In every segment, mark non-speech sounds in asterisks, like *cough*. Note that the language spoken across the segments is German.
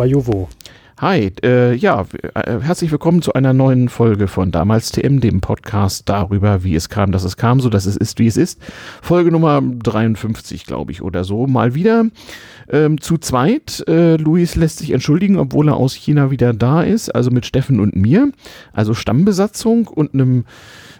Ajuvo. Hi, äh, ja, äh, herzlich willkommen zu einer neuen Folge von Damals TM, dem Podcast darüber, wie es kam, dass es kam, so dass es ist, wie es ist. Folge Nummer 53, glaube ich, oder so. Mal wieder ähm, zu zweit. Äh, Luis lässt sich entschuldigen, obwohl er aus China wieder da ist, also mit Steffen und mir. Also Stammbesatzung und einem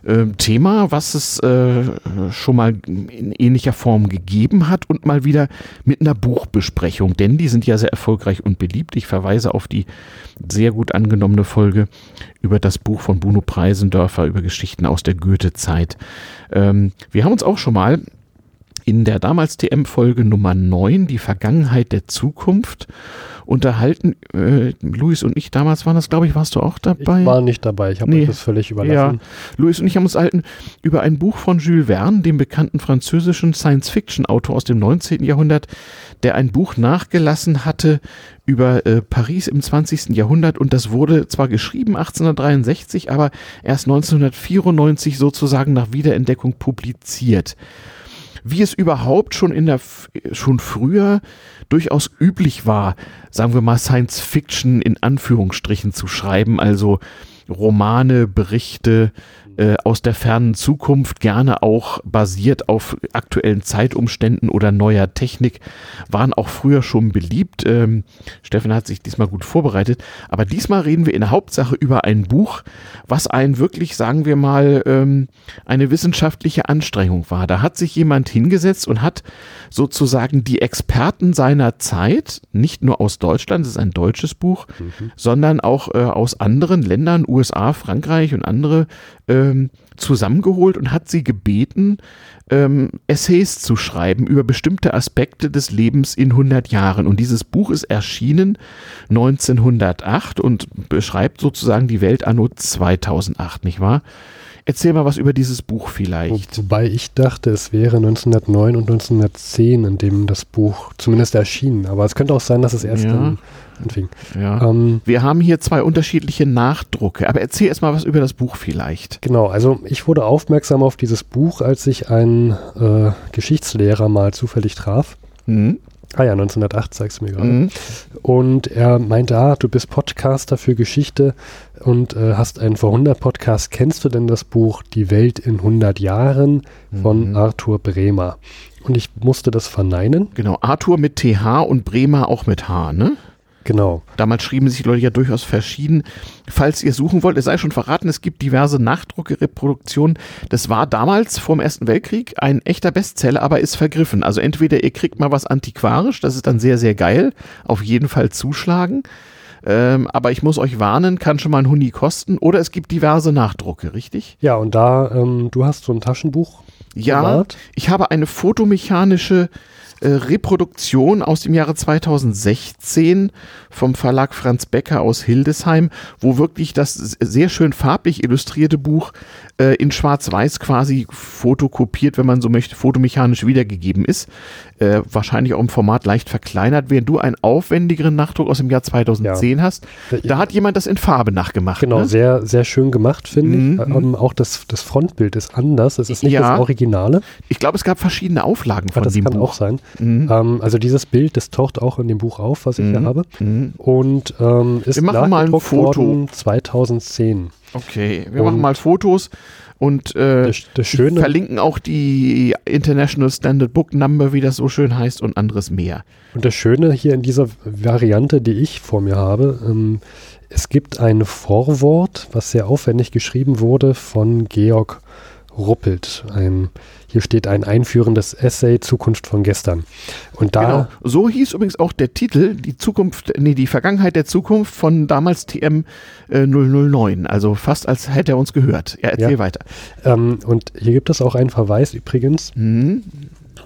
äh, Thema, was es äh, schon mal in ähnlicher Form gegeben hat und mal wieder mit einer Buchbesprechung, denn die sind ja sehr erfolgreich und beliebt. Ich verweise auf die sehr gut angenommene Folge über das Buch von Bruno Preisendörfer über Geschichten aus der Goethe-Zeit. Ähm, wir haben uns auch schon mal in der damals TM-Folge Nummer 9, die Vergangenheit der Zukunft, unterhalten. Äh, Luis und ich, damals waren das, glaube ich, warst du auch dabei? Ich war nicht dabei, ich habe nee. das völlig überlassen. Ja, Luis und ich haben uns unterhalten über ein Buch von Jules Verne, dem bekannten französischen Science-Fiction-Autor aus dem 19. Jahrhundert, der ein Buch nachgelassen hatte über äh, Paris im 20. Jahrhundert und das wurde zwar geschrieben 1863, aber erst 1994 sozusagen nach Wiederentdeckung publiziert wie es überhaupt schon in der schon früher durchaus üblich war, sagen wir mal Science Fiction in Anführungsstrichen zu schreiben, also Romane, Berichte, äh, aus der fernen Zukunft, gerne auch basiert auf aktuellen Zeitumständen oder neuer Technik, waren auch früher schon beliebt. Ähm, Steffen hat sich diesmal gut vorbereitet, aber diesmal reden wir in der Hauptsache über ein Buch, was ein wirklich, sagen wir mal, ähm, eine wissenschaftliche Anstrengung war. Da hat sich jemand hingesetzt und hat sozusagen die Experten seiner Zeit, nicht nur aus Deutschland, es ist ein deutsches Buch, mhm. sondern auch äh, aus anderen Ländern, USA, Frankreich und andere ähm, zusammengeholt und hat sie gebeten, ähm, Essays zu schreiben über bestimmte Aspekte des Lebens in 100 Jahren. Und dieses Buch ist erschienen 1908 und beschreibt sozusagen die Welt anno 2008, nicht wahr? Erzähl mal was über dieses Buch vielleicht. Wobei ich dachte, es wäre 1909 und 1910, in dem das Buch zumindest erschien. Aber es könnte auch sein, dass es erst ja. dann anfing. Ja. Ähm, Wir haben hier zwei unterschiedliche Nachdrucke. Aber erzähl erst mal was über das Buch vielleicht. Genau, also ich wurde aufmerksam auf dieses Buch, als ich einen äh, Geschichtslehrer mal zufällig traf. Mhm. Ah ja, 1908 zeigst du mir gerade. Mhm. Und er meinte, ah, du bist Podcaster für Geschichte und äh, hast einen vor 100 Podcast. Kennst du denn das Buch Die Welt in 100 Jahren von mhm. Arthur Bremer? Und ich musste das verneinen. Genau, Arthur mit TH und Bremer auch mit H, ne? Genau. Damals schrieben sich die Leute ja durchaus verschieden. Falls ihr suchen wollt, es sei schon verraten, es gibt diverse Nachdrucke-Reproduktionen. Das war damals vor dem Ersten Weltkrieg ein echter Bestseller, aber ist vergriffen. Also entweder ihr kriegt mal was antiquarisch, das ist dann sehr, sehr geil. Auf jeden Fall zuschlagen. Ähm, aber ich muss euch warnen, kann schon mal ein Huni kosten. Oder es gibt diverse Nachdrucke, richtig? Ja, und da, ähm, du hast so ein Taschenbuch. Ja, gemalt. ich habe eine fotomechanische äh, Reproduktion aus dem Jahre 2016 vom Verlag Franz Becker aus Hildesheim, wo wirklich das sehr schön farblich illustrierte Buch äh, in Schwarz-Weiß quasi fotokopiert, wenn man so möchte, fotomechanisch wiedergegeben ist. Äh, wahrscheinlich auch im Format leicht verkleinert, während du einen aufwendigeren Nachdruck aus dem Jahr 2010 ja. hast. Da hat jemand das in Farbe nachgemacht. Genau, ne? sehr, sehr schön gemacht, finde mhm. ich. Ähm, auch das, das Frontbild ist anders. Es ist nicht ja. das Originale. Ich glaube, es gab verschiedene Auflagen von ja, das dem kann Buch. auch sein. Mhm. Ähm, also dieses Bild, das taucht auch in dem Buch auf, was ich mhm. hier habe. Mhm. Und ähm, ist Wir machen mal ein Foto. 2010. Okay, wir und machen mal Fotos und äh, das, das Schöne, verlinken auch die International Standard Book Number, wie das so schön heißt, und anderes mehr. Und das Schöne hier in dieser Variante, die ich vor mir habe, ähm, es gibt ein Vorwort, was sehr aufwendig geschrieben wurde von Georg Ruppelt. Ein, hier steht ein einführendes Essay Zukunft von gestern. Und da genau. So hieß übrigens auch der Titel, die Zukunft, nee, die Vergangenheit der Zukunft von damals TM äh, 009. Also fast als hätte er uns gehört. Ja, erzähl ja. weiter. Ähm, und hier gibt es auch einen Verweis übrigens. Mhm.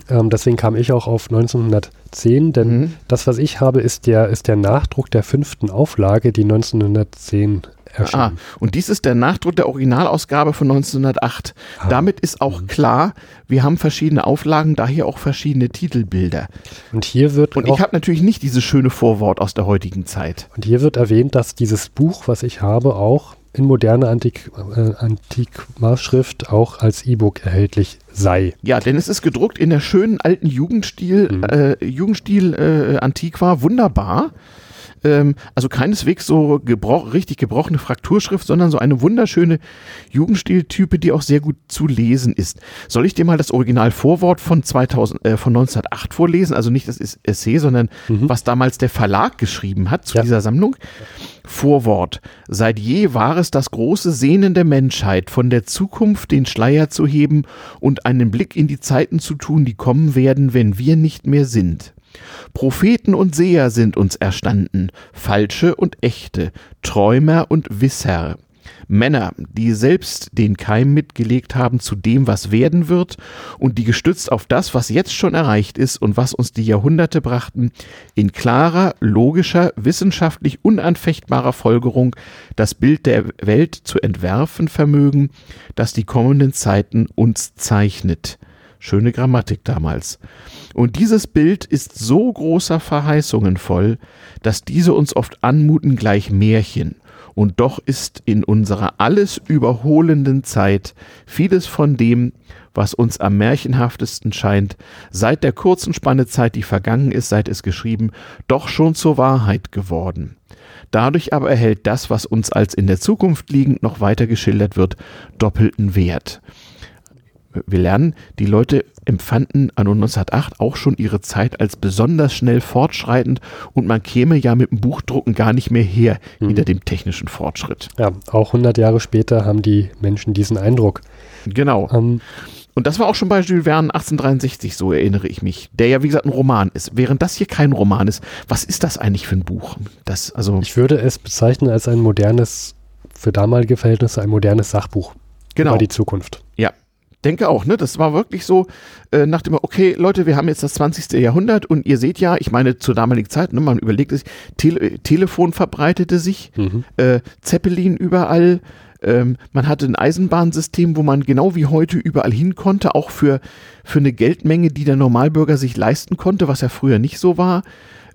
Ähm, deswegen kam ich auch auf 1910, denn mhm. das, was ich habe, ist der, ist der Nachdruck der fünften Auflage, die 1910 erschienen. Ah, und dies ist der Nachdruck der Originalausgabe von 1908. Ah. Damit ist auch mhm. klar, wir haben verschiedene Auflagen, daher auch verschiedene Titelbilder. Und hier wird Und ich habe natürlich nicht dieses schöne Vorwort aus der heutigen Zeit. Und hier wird erwähnt, dass dieses Buch, was ich habe, auch in moderne Antik, äh, auch als E-Book erhältlich sei. Ja, denn es ist gedruckt in der schönen alten Jugendstil, mhm. äh, Jugendstil äh, Antiqua, wunderbar. Ähm, also keineswegs so gebroch, richtig gebrochene Frakturschrift, sondern so eine wunderschöne Jugendstiltype, die auch sehr gut zu lesen ist. Soll ich dir mal das Originalvorwort von 2000, äh, von 1908 vorlesen? Also nicht das Essay, sondern mhm. was damals der Verlag geschrieben hat zu ja. dieser Sammlung. Vorwort. Seit je war es das große Sehnen der Menschheit, von der Zukunft den Schleier zu heben und einen Blick in die Zeiten zu tun, die kommen werden, wenn wir nicht mehr sind. Propheten und Seher sind uns erstanden, falsche und echte, Träumer und Wisser. Männer, die selbst den Keim mitgelegt haben zu dem, was werden wird und die gestützt auf das, was jetzt schon erreicht ist und was uns die Jahrhunderte brachten, in klarer, logischer, wissenschaftlich unanfechtbarer Folgerung das Bild der Welt zu entwerfen vermögen, das die kommenden Zeiten uns zeichnet. Schöne Grammatik damals. Und dieses Bild ist so großer Verheißungen voll, dass diese uns oft anmuten gleich Märchen. Und doch ist in unserer alles überholenden Zeit vieles von dem, was uns am märchenhaftesten scheint, seit der kurzen Spanne Zeit, die vergangen ist, seit es geschrieben, doch schon zur Wahrheit geworden. Dadurch aber erhält das, was uns als in der Zukunft liegend noch weiter geschildert wird, doppelten Wert wir lernen, die Leute empfanden anno 1908 auch schon ihre Zeit als besonders schnell fortschreitend und man käme ja mit dem Buchdrucken gar nicht mehr her mhm. hinter dem technischen Fortschritt. Ja, auch 100 Jahre später haben die Menschen diesen Eindruck. Genau. Ähm, und das war auch schon bei Jules Verne 1863, so erinnere ich mich, der ja wie gesagt ein Roman ist. Während das hier kein Roman ist, was ist das eigentlich für ein Buch? Das, also ich würde es bezeichnen als ein modernes, für damalige Verhältnisse ein modernes Sachbuch genau. über die Zukunft. Ja, denke auch, ne? Das war wirklich so äh, nach dem, okay, Leute, wir haben jetzt das 20. Jahrhundert und ihr seht ja, ich meine, zur damaligen Zeit, ne, man überlegt sich, Tele Telefon verbreitete sich, mhm. äh, Zeppelin überall, ähm, man hatte ein Eisenbahnsystem, wo man genau wie heute überall hin konnte, auch für, für eine Geldmenge, die der Normalbürger sich leisten konnte, was ja früher nicht so war.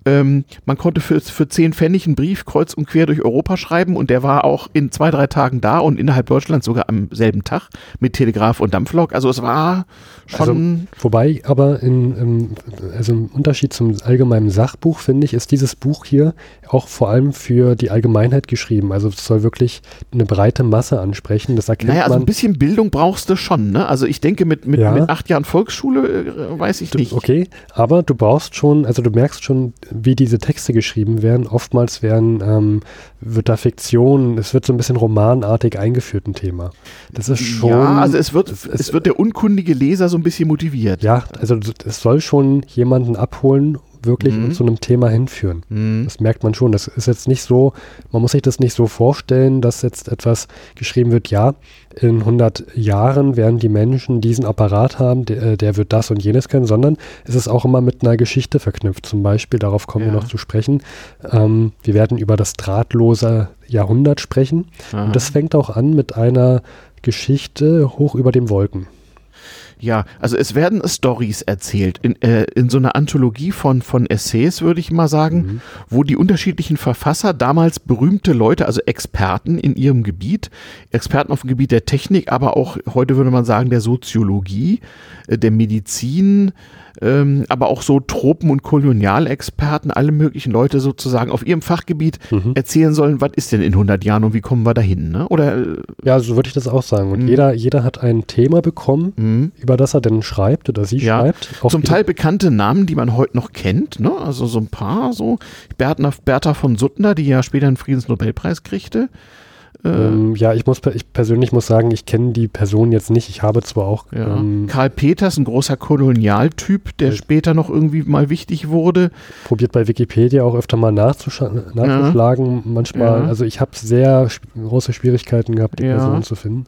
Ähm, man konnte für, für 10 Pfennig einen Brief kreuz und quer durch Europa schreiben und der war auch in zwei, drei Tagen da und innerhalb Deutschlands sogar am selben Tag mit Telegraph und Dampflok. Also es war schon. Also, wobei aber in, im, also im Unterschied zum allgemeinen Sachbuch, finde ich, ist dieses Buch hier auch vor allem für die Allgemeinheit geschrieben. Also es soll wirklich eine breite Masse ansprechen. Das erkennt naja, also ein bisschen Bildung brauchst du schon. Ne? Also ich denke, mit, mit, ja. mit acht Jahren Volksschule äh, weiß ich nicht. Okay, aber du brauchst schon, also du merkst schon, wie diese Texte geschrieben werden. Oftmals werden, ähm, wird da Fiktion, es wird so ein bisschen romanartig eingeführt, ein Thema. Das ist schon. Ja, also es wird, es, es wird der unkundige Leser so ein bisschen motiviert. Ja, also es soll schon jemanden abholen wirklich mhm. zu einem Thema hinführen. Mhm. Das merkt man schon. Das ist jetzt nicht so, man muss sich das nicht so vorstellen, dass jetzt etwas geschrieben wird, ja, in 100 Jahren werden die Menschen diesen Apparat haben, der, äh, der wird das und jenes können, sondern es ist auch immer mit einer Geschichte verknüpft. Zum Beispiel, darauf kommen ja. wir noch zu sprechen, ähm, wir werden über das drahtlose Jahrhundert sprechen. Aha. Und das fängt auch an mit einer Geschichte hoch über den Wolken. Ja, also es werden Stories erzählt in, äh, in so einer Anthologie von, von Essays, würde ich mal sagen, mhm. wo die unterschiedlichen Verfasser, damals berühmte Leute, also Experten in ihrem Gebiet, Experten auf dem Gebiet der Technik, aber auch heute würde man sagen der Soziologie, der Medizin, ähm, aber auch so Tropen- und Kolonialexperten, alle möglichen Leute sozusagen auf ihrem Fachgebiet mhm. erzählen sollen, was ist denn in 100 Jahren und wie kommen wir dahin, ne? Oder? Äh, ja, so würde ich das auch sagen. Und mhm. jeder, jeder hat ein Thema bekommen, mhm. über das er denn schreibt oder sie ja. schreibt. Zum Teil bekannte Namen, die man heute noch kennt, ne? Also so ein paar, so Bertha, Bertha von Suttner, die ja später einen Friedensnobelpreis kriegte. Ähm, ja, ich muss ich persönlich muss sagen, ich kenne die Person jetzt nicht. Ich habe zwar auch ja. ähm, Karl Peters, ein großer Kolonialtyp, der äh, später noch irgendwie mal wichtig wurde. Probiert bei Wikipedia auch öfter mal nachzuschlagen. Ja. Manchmal, ja. also ich habe sehr große Schwierigkeiten gehabt, die Person zu finden.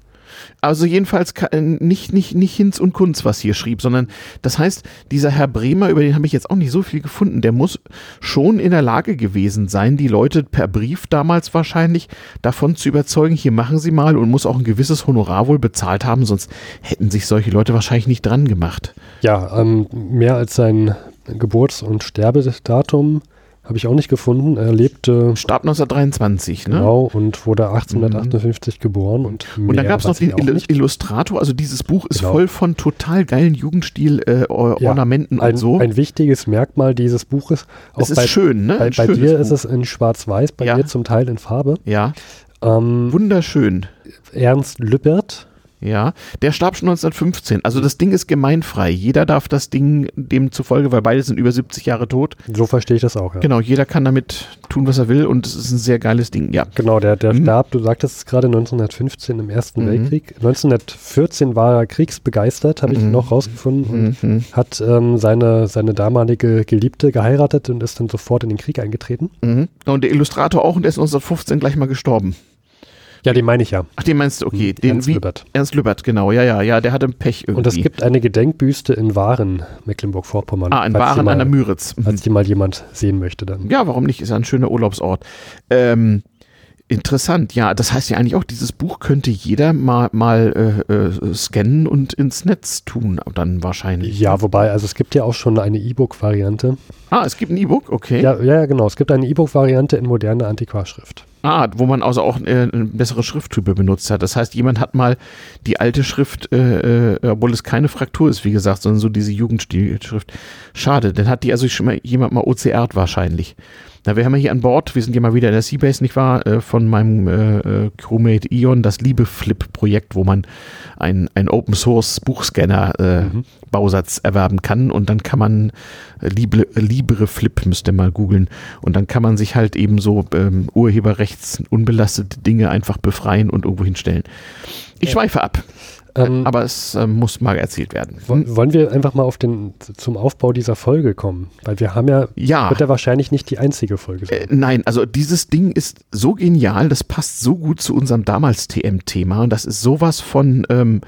Also jedenfalls äh, nicht, nicht, nicht Hinz und Kunz, was hier schrieb, sondern das heißt, dieser Herr Bremer, über den habe ich jetzt auch nicht so viel gefunden, der muss schon in der Lage gewesen sein, die Leute per Brief damals wahrscheinlich davon zu überzeugen, hier machen sie mal und muss auch ein gewisses Honorar wohl bezahlt haben, sonst hätten sich solche Leute wahrscheinlich nicht dran gemacht. Ja, ähm, mehr als sein Geburts- und Sterbedatum Habe ich auch nicht gefunden. Er lebte. Starb 1923, ne? Genau, und wurde 1858 mhm. geboren. Und, und dann gab es noch den Il Illustrator. Also dieses Buch ist genau. voll von total geilen Jugendstil-Ornamenten äh, ja, und so. Ein wichtiges Merkmal dieses Buches. Auch es ist bei, schön, ne? Bei, bei dir Buch. ist es in Schwarz-Weiß, bei ja. mir zum Teil in Farbe. Ja. Ähm, Wunderschön. Ernst Lübbert ja, der starb schon 1915. Also das Ding ist gemeinfrei. Jeder darf das Ding demzufolge, weil beide sind über 70 Jahre tot. So verstehe ich das auch, ja. Genau, jeder kann damit tun, was er will und es ist ein sehr geiles Ding, ja. Genau, der, der mhm. starb, du sagtest es gerade 1915 im Ersten mhm. Weltkrieg. 1914 war er kriegsbegeistert, habe ich mhm. noch rausgefunden und mhm. hat ähm, seine, seine damalige Geliebte geheiratet und ist dann sofort in den Krieg eingetreten. Mhm. Und der Illustrator auch und der ist 1915 gleich mal gestorben. Ja, den meine ich ja. Ach, den meinst du, okay. Hm, den, Ernst wie, Lübbert. Ernst Lübbert, genau. Ja, ja, ja, der hatte Pech irgendwie. Und es gibt eine Gedenkbüste in Waren, Mecklenburg-Vorpommern. Ah, in Waren an der Müritz. Falls die mal jemand sehen möchte dann. Ja, warum nicht? Ist ja ein schöner Urlaubsort. Ähm, Interessant, ja. Das heißt ja eigentlich auch, dieses Buch könnte jeder mal, mal äh, äh, scannen und ins Netz tun, dann wahrscheinlich. Ja, wobei, also es gibt ja auch schon eine E-Book-Variante. Ah, es gibt ein E-Book, okay. Ja, ja, genau. Es gibt eine E-Book-Variante in moderner Antiquarschrift. Ah, wo man also auch äh, eine bessere Schrifttype benutzt hat. Das heißt, jemand hat mal die alte Schrift, äh, äh, obwohl es keine Fraktur ist, wie gesagt, sondern so diese Jugendstilschrift. Schade, dann hat die also schon mal jemand mal OCRt wahrscheinlich. Na, wir haben ja hier an Bord, wir sind ja mal wieder in der Seabase, nicht wahr, äh, von meinem äh, äh Crewmate Ion, das Liebe-Flip-Projekt, wo man ein, ein Open-Source-Buchscanner äh, mhm. Erwerben kann und dann kann man Libre, Libre Flip, müsst ihr mal googeln, und dann kann man sich halt eben so ähm, urheberrechts unbelastete Dinge einfach befreien und irgendwo hinstellen. Ich schweife ab. Ähm, aber es äh, muss mal erzählt werden. Wollen wir einfach mal auf den, zum Aufbau dieser Folge kommen? Weil wir haben ja, ja. wird ja wahrscheinlich nicht die einzige Folge sein. Äh, nein, also dieses Ding ist so genial, das passt so gut zu unserem damals TM-Thema und das ist sowas von ähm,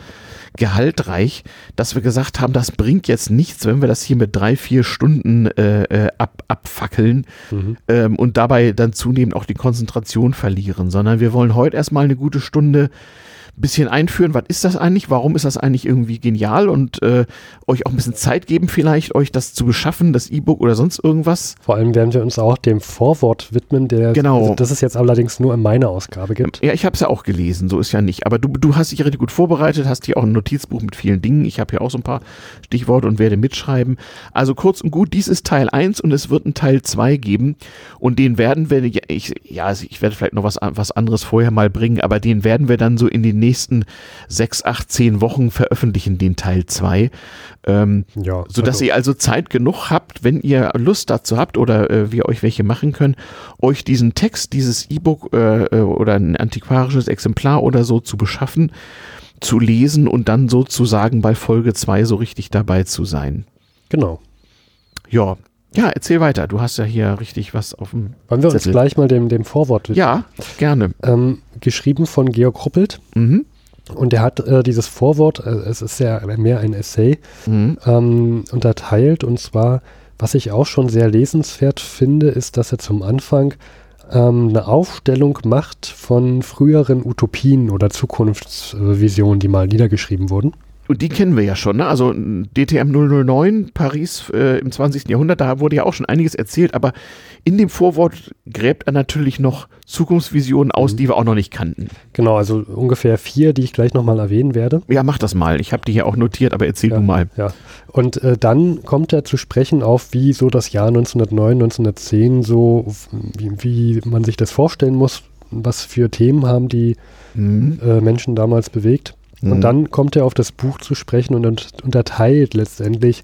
gehaltreich, dass wir gesagt haben, das bringt jetzt nichts, wenn wir das hier mit drei, vier Stunden äh, äh ab, abfackeln mhm. ähm, und dabei dann zunehmend auch die Konzentration verlieren, sondern wir wollen heute erstmal eine gute Stunde bisschen einführen, was ist das eigentlich, warum ist das eigentlich irgendwie genial und äh, euch auch ein bisschen Zeit geben vielleicht, euch das zu beschaffen, das E-Book oder sonst irgendwas. Vor allem werden wir uns auch dem Vorwort widmen, der genau. Also das es jetzt allerdings nur in meiner Ausgabe gibt. Ja, ich habe es ja auch gelesen, so ist ja nicht. Aber du, du hast dich richtig gut vorbereitet, hast hier auch ein Notizbuch mit vielen Dingen. Ich habe hier auch so ein paar Stichworte und werde mitschreiben. Also kurz und gut, dies ist Teil 1 und es wird einen Teil 2 geben und den werden wir, ich, ja, also ich werde vielleicht noch was, was anderes vorher mal bringen, aber den werden wir dann so in den nächsten sechs, acht, zehn Wochen veröffentlichen, den Teil 2. Ähm, ja, sodass also. ihr also Zeit genug habt, wenn ihr Lust dazu habt oder äh, wir euch welche machen können, euch diesen Text, dieses E-Book äh, äh, oder ein antiquarisches Exemplar oder so zu beschaffen, zu lesen und dann sozusagen bei Folge 2 so richtig dabei zu sein. Genau. Ja, ja, erzähl weiter. Du hast ja hier richtig was auf dem. Wollen wir Zettel. uns gleich mal dem, dem Vorwort widmen? Ja, gerne. Ähm, geschrieben von Georg Ruppelt. Mhm. Und er hat äh, dieses Vorwort, äh, es ist ja mehr ein Essay, mhm. ähm, unterteilt. Und zwar, was ich auch schon sehr lesenswert finde, ist, dass er zum Anfang ähm, eine Aufstellung macht von früheren Utopien oder Zukunftsvisionen, die mal niedergeschrieben wurden. Und die kennen wir ja schon, ne? Also DTM 009, Paris äh, im 20. Jahrhundert, da wurde ja auch schon einiges erzählt, aber in dem Vorwort gräbt er natürlich noch Zukunftsvisionen aus, mhm. die wir auch noch nicht kannten. Genau, also ungefähr vier, die ich gleich nochmal erwähnen werde. Ja, mach das mal. Ich habe die hier auch notiert, aber erzähl ja, du mal. Ja, und äh, dann kommt er zu sprechen auf, wie so das Jahr 1909, 1910, so wie, wie man sich das vorstellen muss, was für Themen haben die mhm. äh, Menschen damals bewegt. Und mhm. dann kommt er auf das Buch zu sprechen und unterteilt letztendlich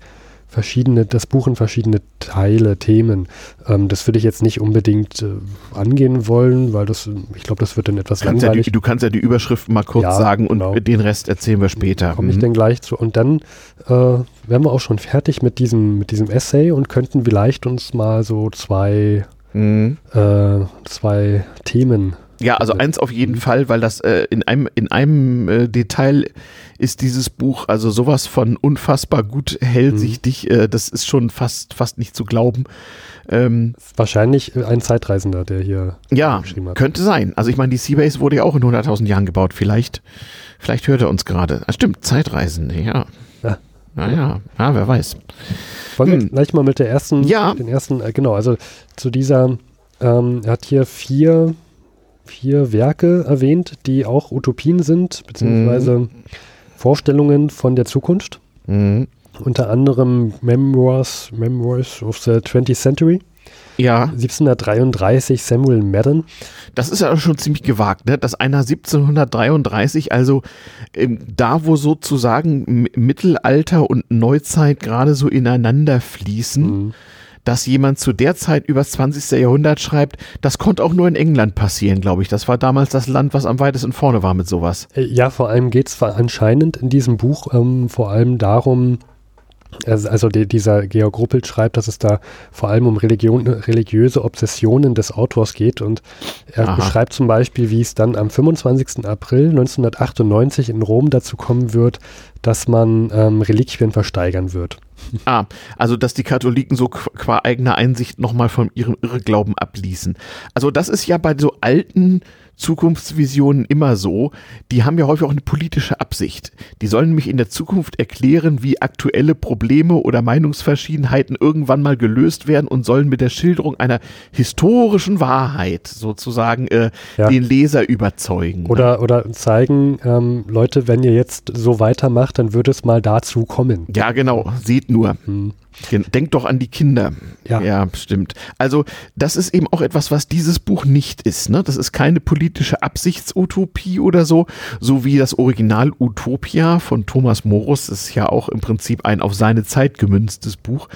verschiedene, das Buch in verschiedene Teile, Themen. Ähm, das würde ich jetzt nicht unbedingt äh, angehen wollen, weil das, ich glaube, das wird dann etwas kannst langweilig. Ja die, du kannst ja die Überschrift mal kurz ja, sagen und genau. den Rest erzählen wir später. Komme ich mhm. dann gleich zu. Und dann äh, wären wir auch schon fertig mit diesem, mit diesem Essay und könnten vielleicht uns mal so zwei, mhm. äh, zwei Themen ja, also eins auf jeden mhm. Fall, weil das äh, in einem, in einem äh, Detail ist dieses Buch also sowas von unfassbar gut hellsichtig, mhm. äh, das ist schon fast, fast nicht zu glauben. Ähm, Wahrscheinlich ein Zeitreisender, der hier ja, geschrieben hat. Könnte sein. Also ich meine, die Seabase wurde ja auch in 100.000 Jahren gebaut. Vielleicht, vielleicht hört er uns gerade. Ah, stimmt, Zeitreisen, ja. ja. Naja, ja, wer weiß. Wollen hm. wir gleich mal mit der ersten, ja. den ersten, äh, genau, also zu dieser, ähm, er hat hier vier, vier Werke erwähnt, die auch Utopien sind, beziehungsweise mhm. Vorstellungen von der Zukunft. Mhm. Unter anderem Memoirs, Memoirs of the 20th Century. Ja. 1733 Samuel Madden. Das ist ja schon ziemlich gewagt, ne? dass einer 1733, also ähm, da, wo sozusagen Mittelalter und Neuzeit gerade so ineinander fließen, mhm. Dass jemand zu der Zeit über das 20. Jahrhundert schreibt, das konnte auch nur in England passieren, glaube ich. Das war damals das Land, was am weitesten vorne war mit sowas. Äh, ja, vor allem geht es anscheinend in diesem Buch ähm, vor allem darum, also die, dieser Georg Ruppelt schreibt, dass es da vor allem um Religion, religiöse Obsessionen des Autors geht und er Aha. beschreibt zum Beispiel, wie es dann am 25. April 1998 in Rom dazu kommen wird, dass man ähm, Reliquien versteigern wird. Ah, also dass die Katholiken so qua eigener Einsicht nochmal von ihrem Irrglauben abließen. Also das ist ja bei so alten Zukunftsvisionen immer so, die haben ja häufig auch eine politische Absicht. Die sollen nämlich in der Zukunft erklären, wie aktuelle Probleme oder Meinungsverschiedenheiten irgendwann mal gelöst werden und sollen mit der Schilderung einer historischen Wahrheit sozusagen äh, ja. den Leser überzeugen. Ne? Oder, oder zeigen, ähm, Leute, wenn ihr jetzt so weitermacht, dann würde es mal dazu kommen. Ja, genau, seht nur. Hm. Denkt doch an die Kinder. Ja. ja, stimmt. Also, das ist eben auch etwas, was dieses Buch nicht ist. Ne? Das ist keine politische Absichtsutopie oder so, so wie das Original Utopia von Thomas Morus. Das ist ja auch im Prinzip ein auf seine Zeit gemünztes Buch.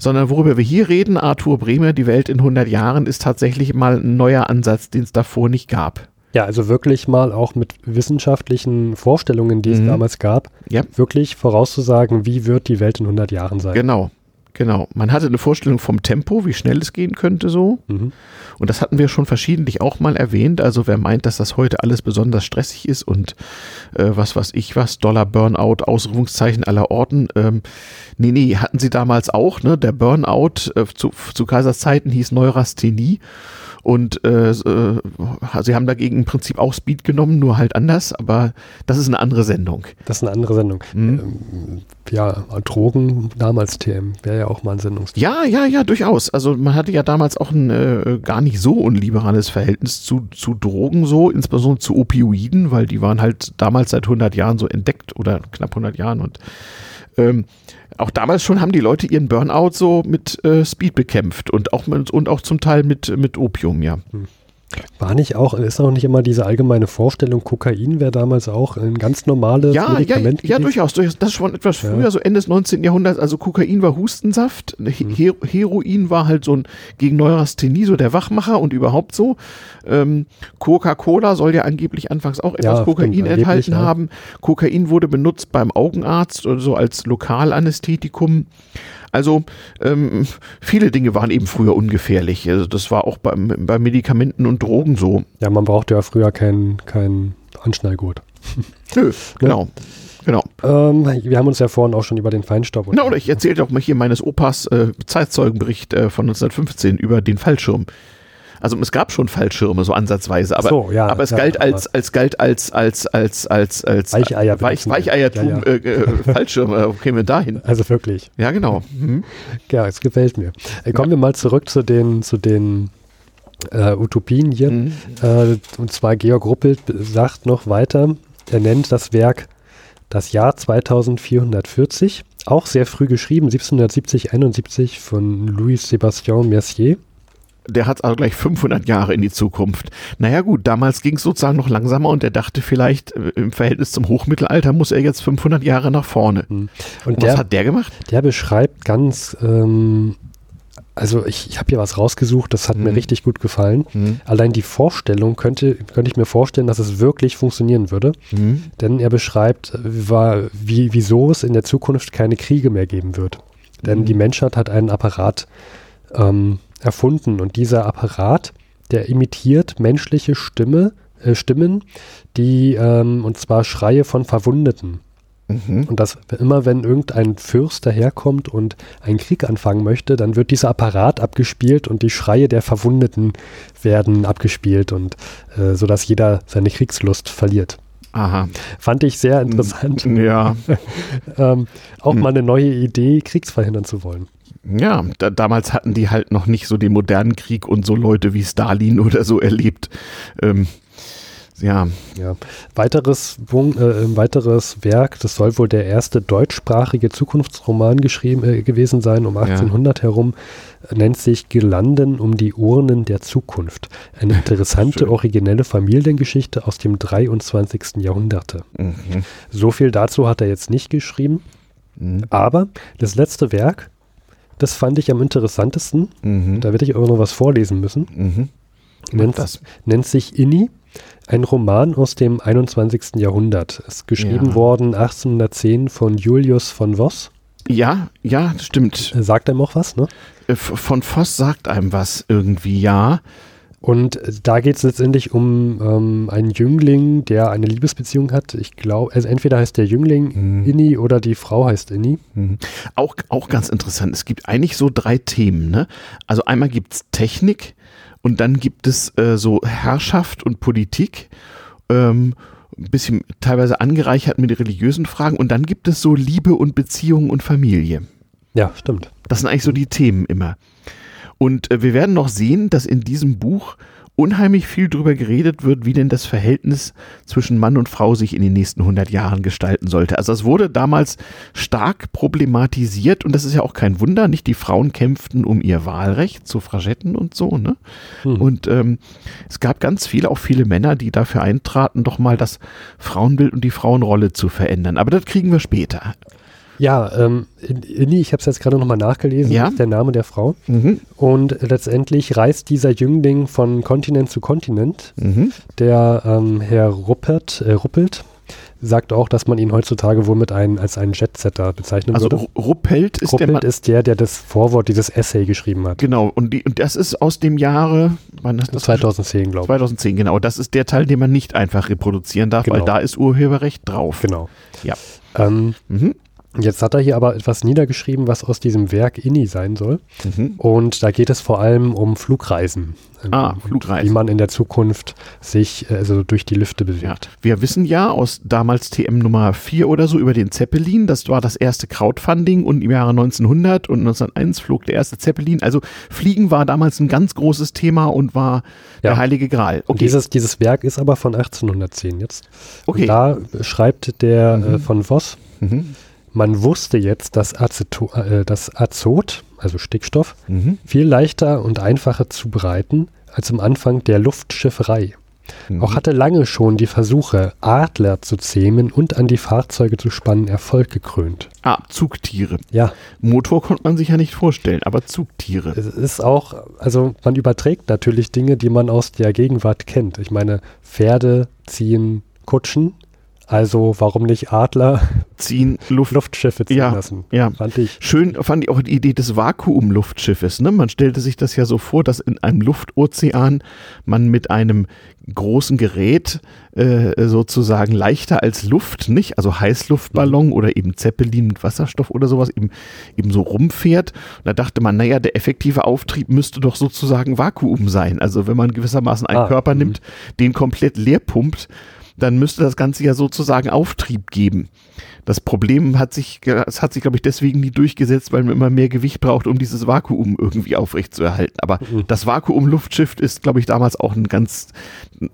Sondern worüber wir hier reden, Arthur Bremer, die Welt in 100 Jahren, ist tatsächlich mal ein neuer Ansatz, den es davor nicht gab. Ja, also wirklich mal auch mit wissenschaftlichen Vorstellungen, die es mhm. damals gab, ja. wirklich vorauszusagen, wie wird die Welt in 100 Jahren sein. Genau, Genau. Man hatte eine Vorstellung vom Tempo, wie schnell es gehen könnte so. Mhm. Und das hatten wir schon verschiedentlich auch mal erwähnt. Also wer meint, dass das heute alles besonders stressig ist und äh, was weiß ich was, Dollar Burnout, Ausrufungszeichen aller Orten. Ähm, nee, nee, hatten sie damals auch. Ne? Der Burnout äh, zu, zu Kaisers Zeiten hieß Neurasthenie. Und äh, äh, sie haben dagegen im Prinzip auch Speed genommen, nur halt anders, aber das ist eine andere Sendung. Das ist eine andere Sendung. Mhm. Ähm, ja, Drogen damals TM wäre ja auch mal ein Sendungsthema. Ja, ja, ja, durchaus. Also man hatte ja damals auch ein äh, gar nicht so unliberales Verhältnis zu, zu Drogen so, insbesondere zu Opioiden, weil die waren halt damals seit 100 Jahren so entdeckt oder knapp 100 Jahren und ähm, auch damals schon haben die Leute ihren Burnout so mit äh, Speed bekämpft und auch, mit, und auch zum Teil mit, mit Opium, ja. Hm. War nicht auch, ist auch nicht immer diese allgemeine Vorstellung, Kokain wäre damals auch ein ganz normales ja, Medikament? Ja, ja, durchaus, durchaus. Das ist schon etwas früher, ja. so Ende des 19. Jahrhunderts. Also Kokain war Hustensaft, hm. Her Heroin war halt so ein gegen Neurasthenie, so der Wachmacher und überhaupt so. Ähm, Coca-Cola soll ja angeblich anfangs auch etwas ja, Kokain stimmt, enthalten haben. Kokain wurde benutzt beim Augenarzt oder so als Lokalanästhetikum. Also ähm, viele Dinge waren eben früher ungefährlich. Also das war auch beim, bei Medikamenten und Drogen so. Ja, man brauchte ja früher keinen kein Anschnallgurt. Nö, *laughs* genau. Genau. Ähm, wir haben uns ja vorhin auch schon über den Feinstaub. Na, oder ich erzählte auch mal hier meines Opas äh, Zeitzeugenbericht äh, von 1915 über den Fallschirm. Also es gab schon Fallschirme, so ansatzweise, aber, so, ja, aber es ja, galt als, als galt als, als, als, als, als Weicheier Weich, Weicheiertum ja, äh, äh, *laughs* Fallschirme, wo kämen wir dahin? Also wirklich. Ja, genau. Mhm. Ja, es gefällt mir. Äh, kommen wir mal zurück zu den, zu den äh, Utopien hier. Mhm. Äh, und zwar Georg Ruppelt sagt noch weiter, er nennt das Werk das Jahr 2440, auch sehr früh geschrieben, 1770-71 von Louis Sébastien Mercier der hat also gleich 500 Jahre in die Zukunft. Naja gut, damals ging es sozusagen noch langsamer und er dachte vielleicht äh, im Verhältnis zum Hochmittelalter muss er jetzt 500 Jahre nach vorne. Mhm. Und, und der, was hat der gemacht? Der beschreibt ganz, ähm, also ich, ich habe hier was rausgesucht, das hat mhm. mir richtig gut gefallen. Mhm. Allein die Vorstellung könnte, könnte ich mir vorstellen, dass es wirklich funktionieren würde. Mhm. Denn er beschreibt, war, wie, wieso es in der Zukunft keine Kriege mehr geben wird. Denn mhm. die Menschheit hat einen Apparat ähm, erfunden. Und dieser Apparat, der imitiert menschliche Stimme, äh, Stimmen, die, ähm, und zwar Schreie von Verwundeten. Mhm. Und das immer, wenn irgendein Fürst daherkommt und einen Krieg anfangen möchte, dann wird dieser Apparat abgespielt und die Schreie der Verwundeten werden abgespielt und äh, sodass jeder seine Kriegslust verliert. Aha. Fand ich sehr interessant. Ja. *laughs* ähm, auch hm. mal eine neue Idee, Kriegs verhindern zu wollen. Ja, da, damals hatten die halt noch nicht so den modernen Krieg und so Leute wie Stalin oder so erlebt. Ähm, ja. ja. Weiteres, äh, weiteres Werk, das soll wohl der erste deutschsprachige Zukunftsroman geschrieben äh, gewesen sein, um 1800 ja. herum, nennt sich Gelanden um die Urnen der Zukunft. Eine *laughs* interessante, originelle Familiengeschichte aus dem 23. Jahrhundert. Mhm. So viel dazu hat er jetzt nicht geschrieben. Mhm. Aber das letzte Werk, das fand ich am interessantesten. Mhm. Da werde ich auch noch was vorlesen müssen. Mhm. Nennt, nennt, sich Inni ein Roman aus dem 21. Jahrhundert. Ist geschrieben ja. worden 1810 von Julius von Voss. Ja, ja, stimmt. Sagt einem auch was, ne? Äh, von Voss sagt einem was irgendwie, ja. Und da geht es letztendlich um ähm, einen Jüngling, der eine Liebesbeziehung hat. Ich glaube, also entweder heißt der Jüngling mhm. Inni oder die Frau heißt Inni. Mhm. Auch, auch ganz interessant. Es gibt eigentlich so drei Themen. Ne? Also einmal gibt es Technik, und dann gibt es äh, so Herrschaft und Politik. Ähm, ein bisschen teilweise angereichert mit religiösen Fragen. Und dann gibt es so Liebe und Beziehung und Familie. Ja, stimmt. Das sind eigentlich so die Themen immer. Und äh, wir werden noch sehen, dass in diesem Buch unheimlich viel darüber geredet wird, wie denn das Verhältnis zwischen Mann und Frau sich in den nächsten 100 Jahren gestalten sollte. Also es wurde damals stark problematisiert und das ist ja auch kein Wunder, nicht die Frauen kämpften um ihr Wahlrecht, Suffragetten und so, ne? Hm. Und ähm, es gab ganz viele, auch viele Männer, die dafür eintraten, doch mal das Frauenbild und die Frauenrolle zu verändern. Aber das kriegen wir später. Ja, ähm, Inni, ich habe es jetzt gerade nochmal nachgelesen, ja? ist der Name der Frau. Mhm. Und letztendlich reist dieser Jüngling von Kontinent zu Kontinent. Mhm. Der ähm, Herr Ruppert, äh, Ruppelt sagt auch, dass man ihn heutzutage wohl mit einem, als einen Jetsetter bezeichnen also würde. Also Ruppelt ist Ruppelt der ist der, der das Vorwort, dieses Essay geschrieben hat. Genau, und, die, und das ist aus dem Jahre, wann ist das? 2010, glaube ich. 2010, genau. Das ist der Teil, den man nicht einfach reproduzieren darf, genau. weil da ist Urheberrecht drauf. Genau. Ja. Ähm, mhm. Jetzt hat er hier aber etwas niedergeschrieben, was aus diesem Werk INI sein soll. Mhm. Und da geht es vor allem um Flugreisen. Ah, Flugreisen. Wie man in der Zukunft sich also durch die Lüfte bewegt. Ja. Wir wissen ja aus damals TM Nummer 4 oder so über den Zeppelin. Das war das erste Crowdfunding und im Jahre 1900 und 1901 flog der erste Zeppelin. Also Fliegen war damals ein ganz großes Thema und war ja. der heilige Gral. Okay. Dieses, dieses Werk ist aber von 1810 jetzt. Okay. Und da schreibt der mhm. äh, von Voss, mhm man wusste jetzt, dass, Aceto, äh, dass Azot, also Stickstoff, mhm. viel leichter und einfacher zu bereiten als am Anfang der Luftschifferei. Mhm. Auch hatte lange schon die Versuche, Adler zu zähmen und an die Fahrzeuge zu spannen, Erfolg gekrönt. Ah, Zugtiere. Ja. Motor konnte man sich ja nicht vorstellen, aber Zugtiere. Es ist auch, also man überträgt natürlich Dinge, die man aus der Gegenwart kennt. Ich meine, Pferde ziehen Kutschen, also warum nicht Adler ziehen *laughs* Luft Luftschiffe ziehen ja, lassen? Ja, fand ich. Schön fand ich auch die Idee des Vakuumluftschiffes. Ne? Man stellte sich das ja so vor, dass in einem Luftozean man mit einem großen Gerät äh, sozusagen leichter als Luft, nicht? Also Heißluftballon mhm. oder eben Zeppelin mit Wasserstoff oder sowas eben, eben so rumfährt. Und da dachte man, naja, der effektive Auftrieb müsste doch sozusagen Vakuum sein. Also wenn man gewissermaßen einen ah, Körper nimmt, mhm. den komplett leer pumpt, dann müsste das Ganze ja sozusagen Auftrieb geben. Das Problem hat sich, es hat sich, glaube ich, deswegen nie durchgesetzt, weil man immer mehr Gewicht braucht, um dieses Vakuum irgendwie aufrechtzuerhalten. Aber mhm. das Vakuum-Luftschiff ist, glaube ich, damals auch ein ganz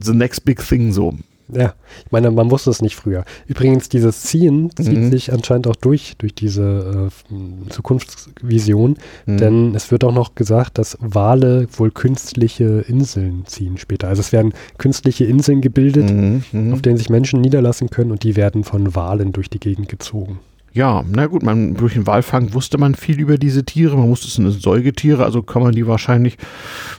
the next big thing so. Ja, ich meine, man wusste es nicht früher. Übrigens, dieses Ziehen zieht mhm. sich anscheinend auch durch, durch diese äh, Zukunftsvision, mhm. denn es wird auch noch gesagt, dass Wale wohl künstliche Inseln ziehen später. Also es werden künstliche Inseln gebildet, mhm. mhm. auf denen sich Menschen niederlassen können und die werden von Walen durch die Gegend gezogen. Ja, na gut, man, durch den Walfang wusste man viel über diese Tiere. Man wusste, es sind Säugetiere, also kann man die wahrscheinlich,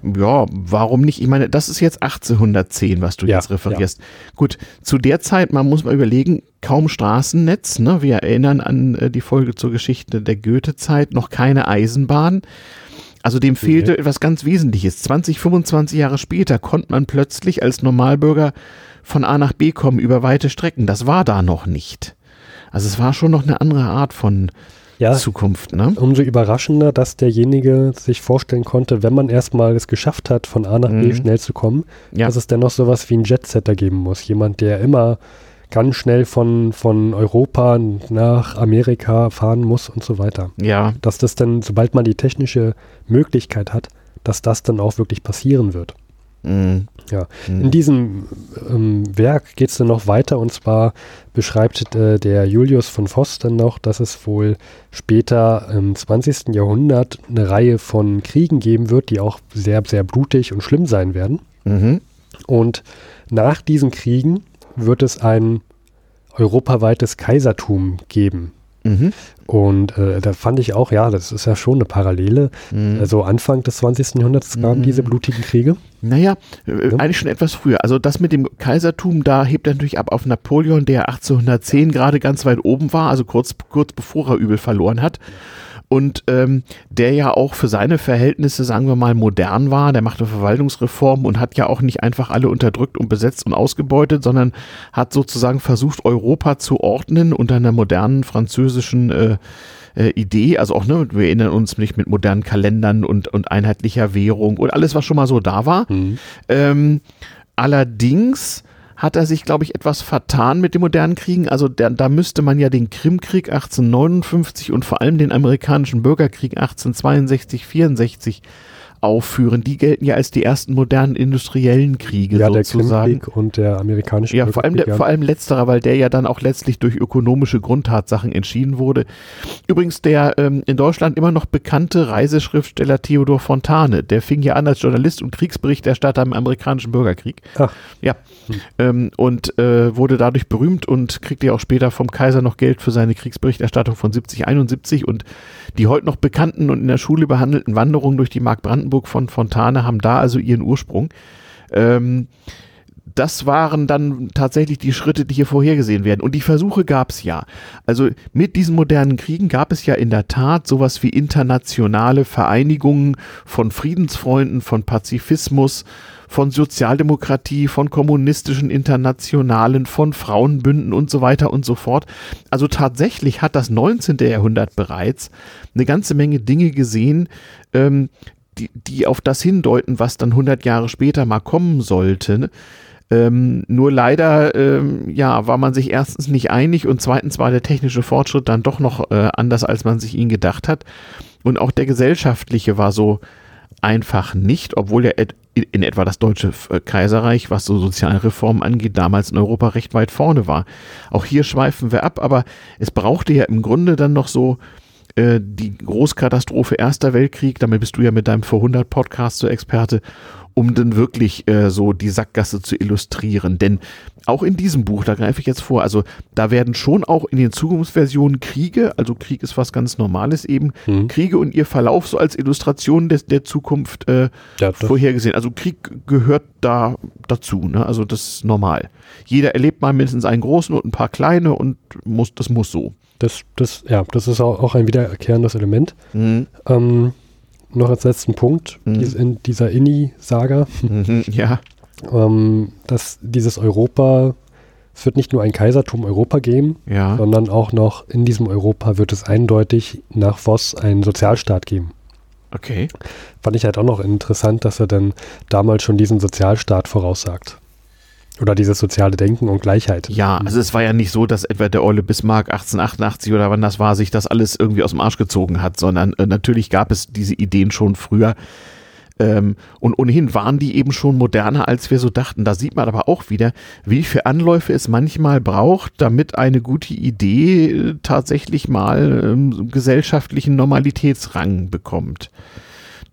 ja, warum nicht? Ich meine, das ist jetzt 1810, was du ja, jetzt referierst. Ja. Gut, zu der Zeit, man muss mal überlegen, kaum Straßennetz, ne? Wir erinnern an äh, die Folge zur Geschichte der Goethe-Zeit, noch keine Eisenbahn. Also dem fehlte okay. etwas ganz Wesentliches. 20, 25 Jahre später konnte man plötzlich als Normalbürger von A nach B kommen über weite Strecken. Das war da noch nicht. Also es war schon noch eine andere Art von ja, Zukunft. Ne? Umso überraschender, dass derjenige sich vorstellen konnte, wenn man erstmal es geschafft hat, von A nach B mhm. schnell zu kommen, ja. dass es dennoch sowas wie einen Jetsetter geben muss. Jemand, der immer ganz schnell von, von Europa nach Amerika fahren muss und so weiter. Ja. Dass das dann, sobald man die technische Möglichkeit hat, dass das dann auch wirklich passieren wird. Mhm. Ja, mhm. in diesem ähm, Werk geht es dann noch weiter und zwar beschreibt äh, der Julius von Voss dann noch, dass es wohl später im 20. Jahrhundert eine Reihe von Kriegen geben wird, die auch sehr, sehr blutig und schlimm sein werden. Mhm. Und nach diesen Kriegen wird es ein europaweites Kaisertum geben. Mhm. Und äh, da fand ich auch, ja, das ist ja schon eine Parallele. Mhm. Also Anfang des 20. Jahrhunderts kamen mhm. diese blutigen Kriege. Naja, äh, ja. eigentlich schon etwas früher. Also das mit dem Kaisertum, da hebt er natürlich ab auf Napoleon, der 1810 gerade ganz weit oben war, also kurz, kurz bevor er übel verloren hat und ähm, der ja auch für seine Verhältnisse, sagen wir mal, modern war. Der machte Verwaltungsreformen und hat ja auch nicht einfach alle unterdrückt und besetzt und ausgebeutet, sondern hat sozusagen versucht, Europa zu ordnen unter einer modernen französischen äh, äh, Idee, also auch, ne, wir erinnern uns nicht mit modernen Kalendern und, und einheitlicher Währung und alles, was schon mal so da war. Mhm. Ähm, allerdings hat er sich, glaube ich, etwas vertan mit den modernen Kriegen. Also der, da müsste man ja den Krimkrieg 1859 und vor allem den amerikanischen Bürgerkrieg 1862, 64 aufführen. Die gelten ja als die ersten modernen industriellen Kriege ja, sozusagen. Der Krimkrieg und der amerikanische Ja, vor allem, der, vor allem letzterer, weil der ja dann auch letztlich durch ökonomische Grundtatsachen entschieden wurde. Übrigens der ähm, in Deutschland immer noch bekannte Reiseschriftsteller Theodor Fontane, der fing ja an als Journalist und Kriegsberichterstatter im amerikanischen Bürgerkrieg. Ach. Ja. Hm. Ähm, und äh, wurde dadurch berühmt und kriegte ja auch später vom Kaiser noch Geld für seine Kriegsberichterstattung von 70, 71 und die heute noch bekannten und in der Schule behandelten Wanderungen durch die Mark Brandenburg von Fontane haben da also ihren Ursprung. Ähm, das waren dann tatsächlich die Schritte, die hier vorhergesehen werden. Und die Versuche gab es ja. Also mit diesen modernen Kriegen gab es ja in der Tat sowas wie internationale Vereinigungen von Friedensfreunden, von Pazifismus, von Sozialdemokratie, von kommunistischen Internationalen, von Frauenbünden und so weiter und so fort. Also tatsächlich hat das 19. Jahrhundert bereits eine ganze Menge Dinge gesehen, ähm, die, die auf das hindeuten, was dann 100 Jahre später mal kommen sollte. Ähm, nur leider, ähm, ja, war man sich erstens nicht einig und zweitens war der technische Fortschritt dann doch noch äh, anders, als man sich ihn gedacht hat. Und auch der gesellschaftliche war so einfach nicht, obwohl ja in etwa das Deutsche äh, Kaiserreich, was so Sozialreformen angeht, damals in Europa recht weit vorne war. Auch hier schweifen wir ab, aber es brauchte ja im Grunde dann noch so äh, die Großkatastrophe Erster Weltkrieg, damit bist du ja mit deinem vor 100 Podcast so Experte, um dann wirklich äh, so die Sackgasse zu illustrieren. Denn auch in diesem Buch, da greife ich jetzt vor, also da werden schon auch in den Zukunftsversionen Kriege, also Krieg ist was ganz Normales eben, mhm. Kriege und ihr Verlauf so als Illustration des, der Zukunft äh, ja, vorhergesehen. Also Krieg gehört da dazu, ne? also das ist normal. Jeder erlebt mal mindestens einen großen und ein paar kleine und muss, das muss so. Das, das, ja, das ist auch, ein wiederkehrendes Element. Mhm. Ähm, noch als letzten Punkt mhm. in dieser Inni-Saga. Mhm, ja. Ähm, dass dieses Europa, es wird nicht nur ein Kaisertum Europa geben, ja. sondern auch noch in diesem Europa wird es eindeutig nach Voss einen Sozialstaat geben. Okay. Fand ich halt auch noch interessant, dass er dann damals schon diesen Sozialstaat voraussagt. Oder dieses soziale Denken und Gleichheit. Ja, also es war ja nicht so, dass etwa der Olle Bismarck 1888 oder wann das war, sich das alles irgendwie aus dem Arsch gezogen hat, sondern äh, natürlich gab es diese Ideen schon früher. Ähm, und ohnehin waren die eben schon moderner, als wir so dachten. Da sieht man aber auch wieder, wie viele Anläufe es manchmal braucht, damit eine gute Idee äh, tatsächlich mal ähm, gesellschaftlichen Normalitätsrang bekommt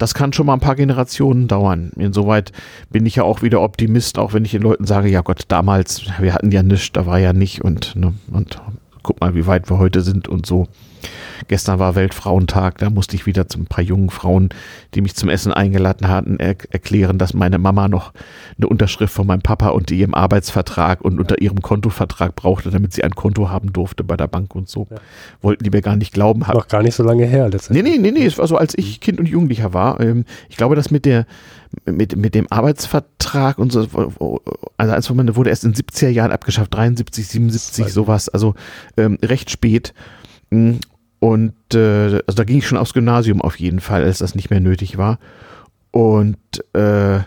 das kann schon mal ein paar Generationen dauern. Insoweit bin ich ja auch wieder Optimist, auch wenn ich den Leuten sage, ja Gott, damals, wir hatten ja nichts, da war ja nicht und, ne, und guck mal, wie weit wir heute sind und so. Gestern war Weltfrauentag, da musste ich wieder zu ein paar jungen Frauen, die mich zum Essen eingeladen hatten, er erklären, dass meine Mama noch eine Unterschrift von meinem Papa unter ihrem Arbeitsvertrag und unter ihrem Kontovertrag brauchte, damit sie ein Konto haben durfte bei der Bank und so. Ja. Wollten die mir gar nicht glauben. Noch gar nicht so lange her letztendlich. Nee, nee, nee, nee, es war so, als ich Kind und Jugendlicher war. Ähm, ich glaube, dass mit der mit, mit dem Arbeitsvertrag und so, also als man wurde erst in 70er Jahren abgeschafft, 73, 77, sowas, also ähm, recht spät. Und äh, also da ging ich schon aufs Gymnasium auf jeden Fall, als das nicht mehr nötig war. Und äh,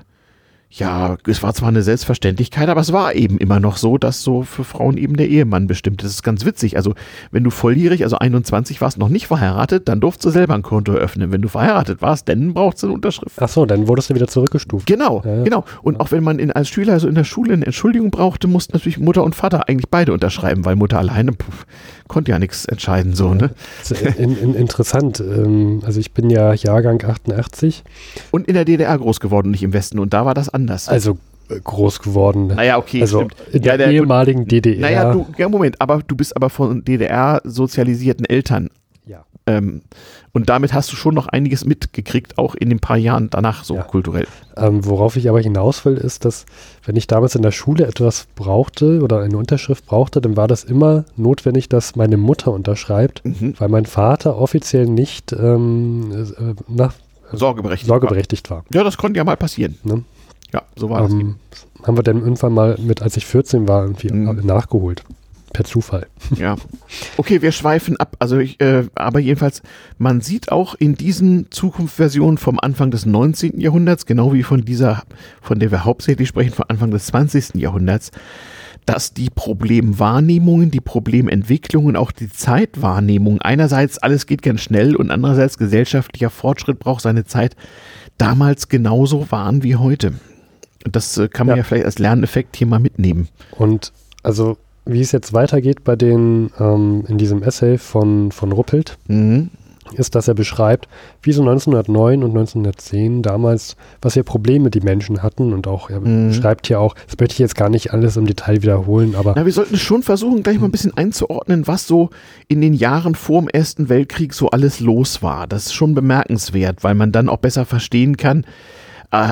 Ja, es war zwar eine Selbstverständlichkeit, aber es war eben immer noch so, dass so für Frauen eben der Ehemann bestimmt. Das ist ganz witzig. Also, wenn du volljährig, also 21 warst, noch nicht verheiratet, dann durfst du selber ein Konto eröffnen. Wenn du verheiratet warst, dann brauchst du eine Unterschrift. Ach so, dann wurdest du wieder zurückgestuft. Genau, ja, ja. genau. Und auch wenn man in, als Schüler, also in der Schule eine Entschuldigung brauchte, mussten natürlich Mutter und Vater eigentlich beide unterschreiben, weil Mutter alleine pff, konnte ja nichts entscheiden, so, ne? In, in, interessant. Ähm, also ich bin ja Jahrgang 88. Und in der DDR groß geworden, nicht im Westen. Und da war das anders. Also äh, groß geworden. Naja, okay, also stimmt. in der, Ja, der- ehemaligen DDR. Naja, du, ja, Moment, aber du bist aber von DDR sozialisierten Eltern. Ähm, und damit hast du schon noch einiges mitgekriegt, auch in den paar Jahren danach so Ja. kulturell. Ähm, worauf ich aber hinaus will, ist, dass wenn ich damals in der Schule etwas brauchte oder eine Unterschrift brauchte, dann war das immer notwendig, dass meine Mutter unterschreibt, Mhm. weil mein Vater offiziell nicht ähm, äh, nach, Sorgeberechtigt. sorgeberechtigt war. Ja, das konnte ja mal passieren. Ne? Ja, so war das. eben. Ähm, haben wir dann irgendwann mal mit, als ich 14 war, irgendwie Mhm. nachgeholt. Per Zufall. *laughs* Ja. Okay, wir schweifen ab. Also ich, äh, aber jedenfalls, man sieht auch in diesen Zukunftsversionen vom Anfang des 19. Jahrhunderts, genau wie von dieser, von der wir hauptsächlich sprechen, von Anfang des 20. Jahrhunderts, dass die Problemwahrnehmungen, die Problementwicklungen, auch die Zeitwahrnehmung, einerseits alles geht ganz schnell und andererseits gesellschaftlicher Fortschritt braucht seine Zeit, damals genauso waren wie heute. Und Das äh, kann man ja. Ja. vielleicht als Lerneffekt hier mal mitnehmen. Und also, wie es jetzt weitergeht bei den, ähm, in diesem Essay von, von Ruppelt, Mhm. ist, dass er beschreibt, wie so 1909 und 1910 damals, was für Probleme die Menschen hatten und auch, er Mhm. beschreibt hier auch, das möchte ich jetzt gar nicht alles im Detail wiederholen, aber Na, wir sollten schon versuchen, gleich mal ein bisschen einzuordnen, was so in den Jahren vor dem Ersten Weltkrieg so alles los war. Das ist schon bemerkenswert, weil man dann auch besser verstehen kann,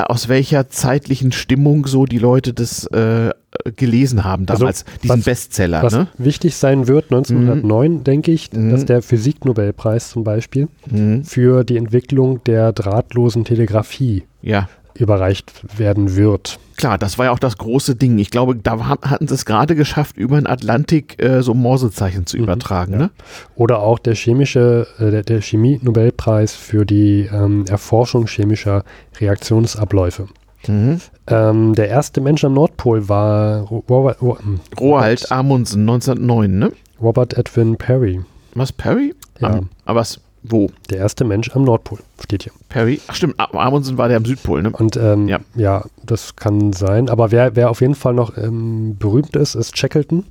aus welcher zeitlichen Stimmung so die Leute das äh, gelesen haben Also, damals, diesen was- Bestseller. was Ne? wichtig sein wird, 1909, denke ich, Mhm. dass der Physiknobelpreis zum Beispiel Mhm. für die Entwicklung der drahtlosen Telegrafie Ja, überreicht werden wird. klar, das war ja auch das große Ding. Ich glaube, da hatten sie es gerade geschafft, über den Atlantik äh, so Morsezeichen zu übertragen. Mhm. ja. Ne? Oder auch der chemische, äh, der, der Chemie-Nobelpreis für die ähm, Erforschung chemischer Reaktionsabläufe. Mhm. Ähm, der erste Mensch am Nordpol war Ro- Robert, Ro- hm, Roald Amundsen, 1909, ne? Robert Edwin Perry. Was, Perry? Ja. Am- aber was, wo? Der erste Mensch am Nordpol steht hier. Perry? Ach stimmt, Am- Amundsen war der am Südpol, ne? Und ähm, Ja. ja. das kann sein. Aber wer, wer auf jeden Fall noch ähm, berühmt ist, ist Shackleton.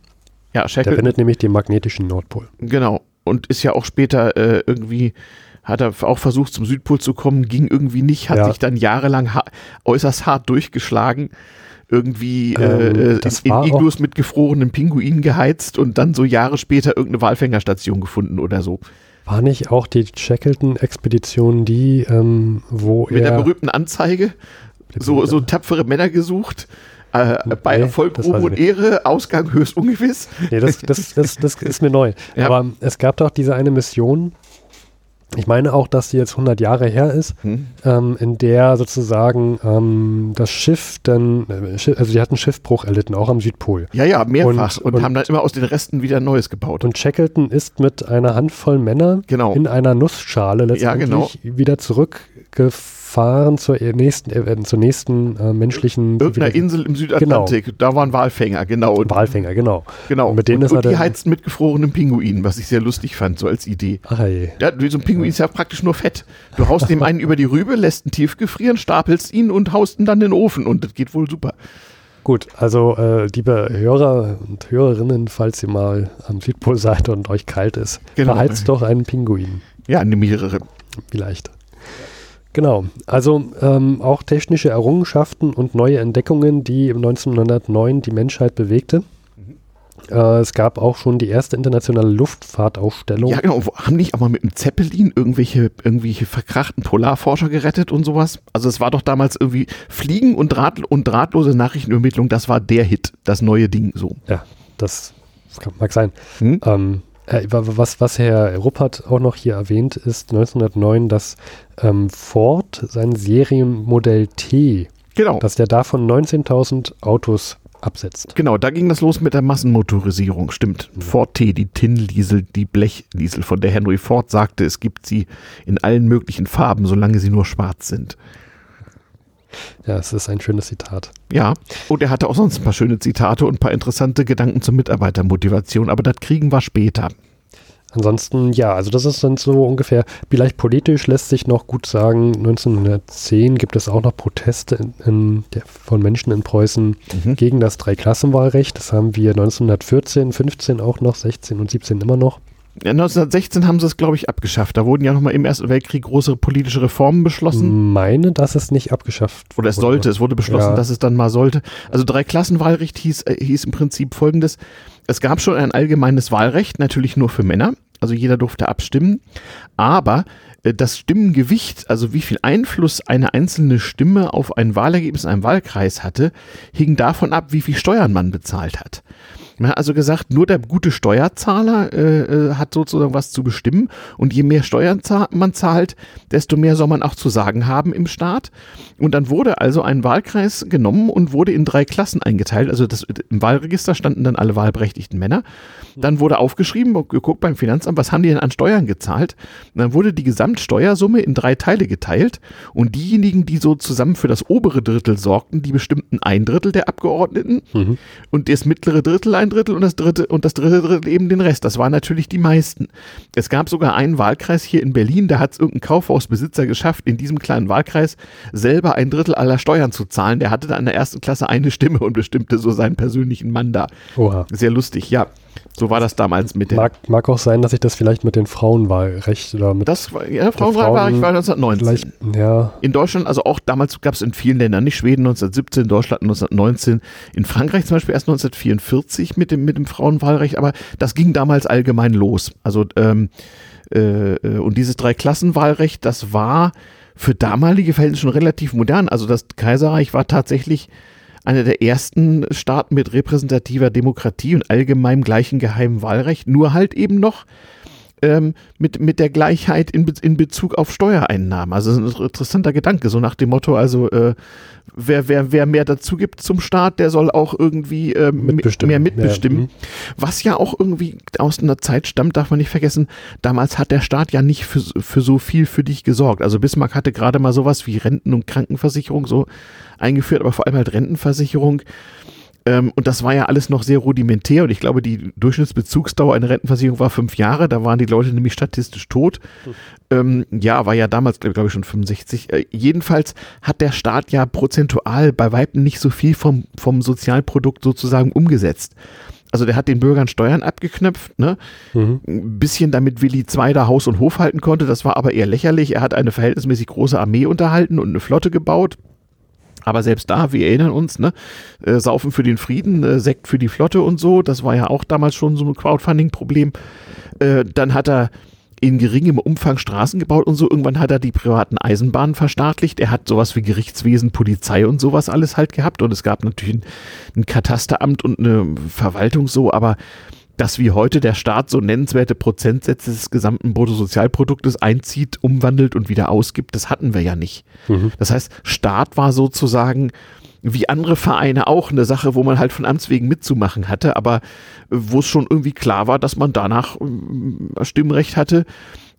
Ja, Der Shackleton, findet nämlich den magnetischen Nordpol. genau. Und ist ja auch später äh, irgendwie, hat er auch versucht zum Südpol zu kommen, ging irgendwie nicht, hat Ja. sich dann jahrelang ha äußerst hart durchgeschlagen. Irgendwie Ähm, äh, das in, in Iglus mit gefrorenen Pinguinen geheizt und dann so Jahre später irgendeine Walfängerstation gefunden oder so. War nicht auch die Shackleton-Expedition die, ähm, wo Mit der er... berühmten Anzeige, so, so tapfere Männer gesucht, äh, bei Nee, Erfolg, Ruhm und. Ehre, Ausgang höchst ungewiss. Nee, das, das, das, das *laughs* ist mir neu. Ja. Aber es gab doch diese eine Mission, ich meine auch, dass die jetzt 100 Jahre her ist, Hm. ähm, in der sozusagen ähm, das Schiff dann, äh, also die hatten Schiffbruch erlitten, auch am Südpol. Ja, ja, mehrfach. Und, Und- und- haben dann immer aus den Resten wieder Neues gebaut. Und Shackleton ist mit einer Handvoll Männer Genau. in einer Nussschale Ja, genau. letztendlich wieder zurückgefahren zur äh, nächsten, äh, zur nächsten äh, menschlichen Irgendeiner Insel im Südatlantik, da waren Walfänger, genau. Und, Walfänger, genau. genau. Und mit denen und, ist und die heizten mit gefrorenen Pinguinen, was ich sehr lustig fand, so als Idee. Ach. Ja, so ein Pinguin ist ja praktisch nur Fett. Du haust dem einen über die Rübe, lässt ihn tief gefrieren, stapelst ihn und haust ihn dann in den Ofen und das geht wohl super. Gut, also äh, liebe Hörer und Hörerinnen, falls ihr mal am Südpol seid und euch kalt ist, Genau. verheizt doch einen Pinguin. Ja, eine mehrere. Vielleicht. Genau, also ähm, auch technische Errungenschaften und neue Entdeckungen, die im 1909 die Menschheit bewegte. Äh, es gab auch schon die erste internationale Luftfahrtausstellung. Ja, genau. Haben nicht auch mal mit dem Zeppelin irgendwelche, irgendwelche verkrachten Polarforscher gerettet und sowas? Also es war doch damals irgendwie Fliegen und, Draht, und drahtlose Nachrichtenübermittlung, das war der Hit, das neue Ding so. Ja, das, mag sein. Hm? Ähm, äh, wa- was, was Herr Ruppert auch noch hier erwähnt, ist 1909, dass ähm, Ford sein Serienmodell T, Genau. dass der davon 19.000 Autos absetzt. Genau, da ging das los mit der Massenmotorisierung, stimmt. Ford T, die Tinnliesel, die Blechliesel, von der Henry Ford sagte, es gibt sie in allen möglichen Farben, solange sie nur schwarz sind. Ja, es ist ein schönes Zitat. Ja, und er hatte auch sonst ein paar schöne Zitate und ein paar interessante Gedanken zur Mitarbeitermotivation, aber das kriegen wir später. Ansonsten, ja, also das ist dann so ungefähr, vielleicht politisch lässt sich noch gut sagen, 1910 gibt es auch noch Proteste in, in der, von Menschen in Preußen mhm. gegen das Dreiklassenwahlrecht. Das haben wir 1914, 15 auch noch, 16 und 17 immer noch. Ja, 1916 haben sie es, glaube ich, abgeschafft. Da wurden ja nochmal im Ersten Weltkrieg große politische Reformen beschlossen. Meine, dass es nicht abgeschafft wurde. Oder es sollte, es wurde beschlossen, ja. dass es dann mal sollte. Also Dreiklassenwahlrecht hieß, äh, hieß im Prinzip folgendes. Es gab schon ein allgemeines Wahlrecht, natürlich nur für Männer. Also jeder durfte abstimmen. Aber äh, das Stimmengewicht, also wie viel Einfluss eine einzelne Stimme auf ein Wahlergebnis in einem Wahlkreis hatte, hing davon ab, wie viel Steuern man bezahlt hat. Man hat also gesagt, nur der gute Steuerzahler äh, äh, hat sozusagen was zu bestimmen und je mehr Steuern man zahlt, desto mehr soll man auch zu sagen haben im Staat. Und dann wurde also ein Wahlkreis genommen und wurde in drei Klassen eingeteilt. Also das, im Wahlregister standen dann alle wahlberechtigten Männer. Dann wurde aufgeschrieben und geguckt beim Finanzamt, was haben die denn an Steuern gezahlt? Und dann wurde die Gesamtsteuersumme in drei Teile geteilt und diejenigen, die so zusammen für das obere Drittel sorgten, die bestimmten ein Drittel der Abgeordneten mhm. und das mittlere Drittel ein Drittel und das dritte und das dritte Drittel eben den Rest. Das waren natürlich die meisten. Es gab sogar einen Wahlkreis hier in Berlin, da hat es irgendein Kaufhausbesitzer geschafft, in diesem kleinen Wahlkreis selber ein Drittel aller Steuern zu zahlen. Der hatte da in der ersten Klasse eine Stimme und bestimmte so seinen persönlichen Mann da. Oha. Sehr lustig, ja. So war das damals mit dem. Mag, mag auch sein, dass sich das vielleicht mit dem Frauenwahlrecht oder mit. Das war, ja, Frauenwahlrecht war 1919. Ja. In Deutschland, also auch damals gab es in vielen Ländern, nicht Schweden 1917, Deutschland 1919, in Frankreich zum Beispiel erst 1944 mit dem, mit dem Frauenwahlrecht, aber das ging damals allgemein los. Also, ähm, äh, äh und dieses Dreiklassenwahlrecht, das war für damalige Verhältnisse schon relativ modern. Also das Kaiserreich war tatsächlich einer der ersten Staaten mit repräsentativer Demokratie und allgemeinem gleichen geheimen Wahlrecht, nur halt eben noch ähm, mit, mit der Gleichheit in, Be in Bezug auf Steuereinnahmen. Also ein interessanter Gedanke, so nach dem Motto, also äh, wer, wer, wer mehr dazu gibt zum Staat, der soll auch irgendwie äh, mehr mitbestimmen. Ja. Mhm. Was ja auch irgendwie aus einer Zeit stammt, darf man nicht vergessen, damals hat der Staat ja nicht für, für so viel für dich gesorgt. Also Bismarck hatte gerade mal sowas wie Renten- und Krankenversicherung so eingeführt, aber vor allem halt Rentenversicherung. Ähm, und das war ja alles noch sehr rudimentär und ich glaube, die Durchschnittsbezugsdauer einer Rentenversicherung war fünf Jahre, da waren die Leute nämlich statistisch tot. Hm. Ähm, ja, war ja damals, glaube ich, schon 65. Äh, jedenfalls hat der Staat ja prozentual bei Weitem nicht so viel vom, vom Sozialprodukt sozusagen umgesetzt. Also der hat den Bürgern Steuern abgeknöpft, ne? Mhm. Ein bisschen damit Willi II da Haus und Hof halten konnte, das war aber eher lächerlich. Er hat eine verhältnismäßig große Armee unterhalten und eine Flotte gebaut. Aber selbst da, wir erinnern uns, ne, äh, Saufen für den Frieden, äh, Sekt für die Flotte und so, das war ja auch damals schon so ein Crowdfunding-Problem. Äh, dann hat er in geringem Umfang Straßen gebaut und so. Irgendwann hat er die privaten Eisenbahnen verstaatlicht. Er hat sowas wie Gerichtswesen, Polizei und sowas alles halt gehabt. Und es gab natürlich ein, ein Katasteramt und eine Verwaltung so, aber dass wie heute der Staat so nennenswerte Prozentsätze des gesamten Bruttosozialproduktes einzieht, umwandelt und wieder ausgibt, das hatten wir ja nicht. Mhm. Das heißt, Staat war sozusagen wie andere Vereine auch eine Sache, wo man halt von Amts wegen mitzumachen hatte, aber wo es schon irgendwie klar war, dass man danach äh, Stimmrecht hatte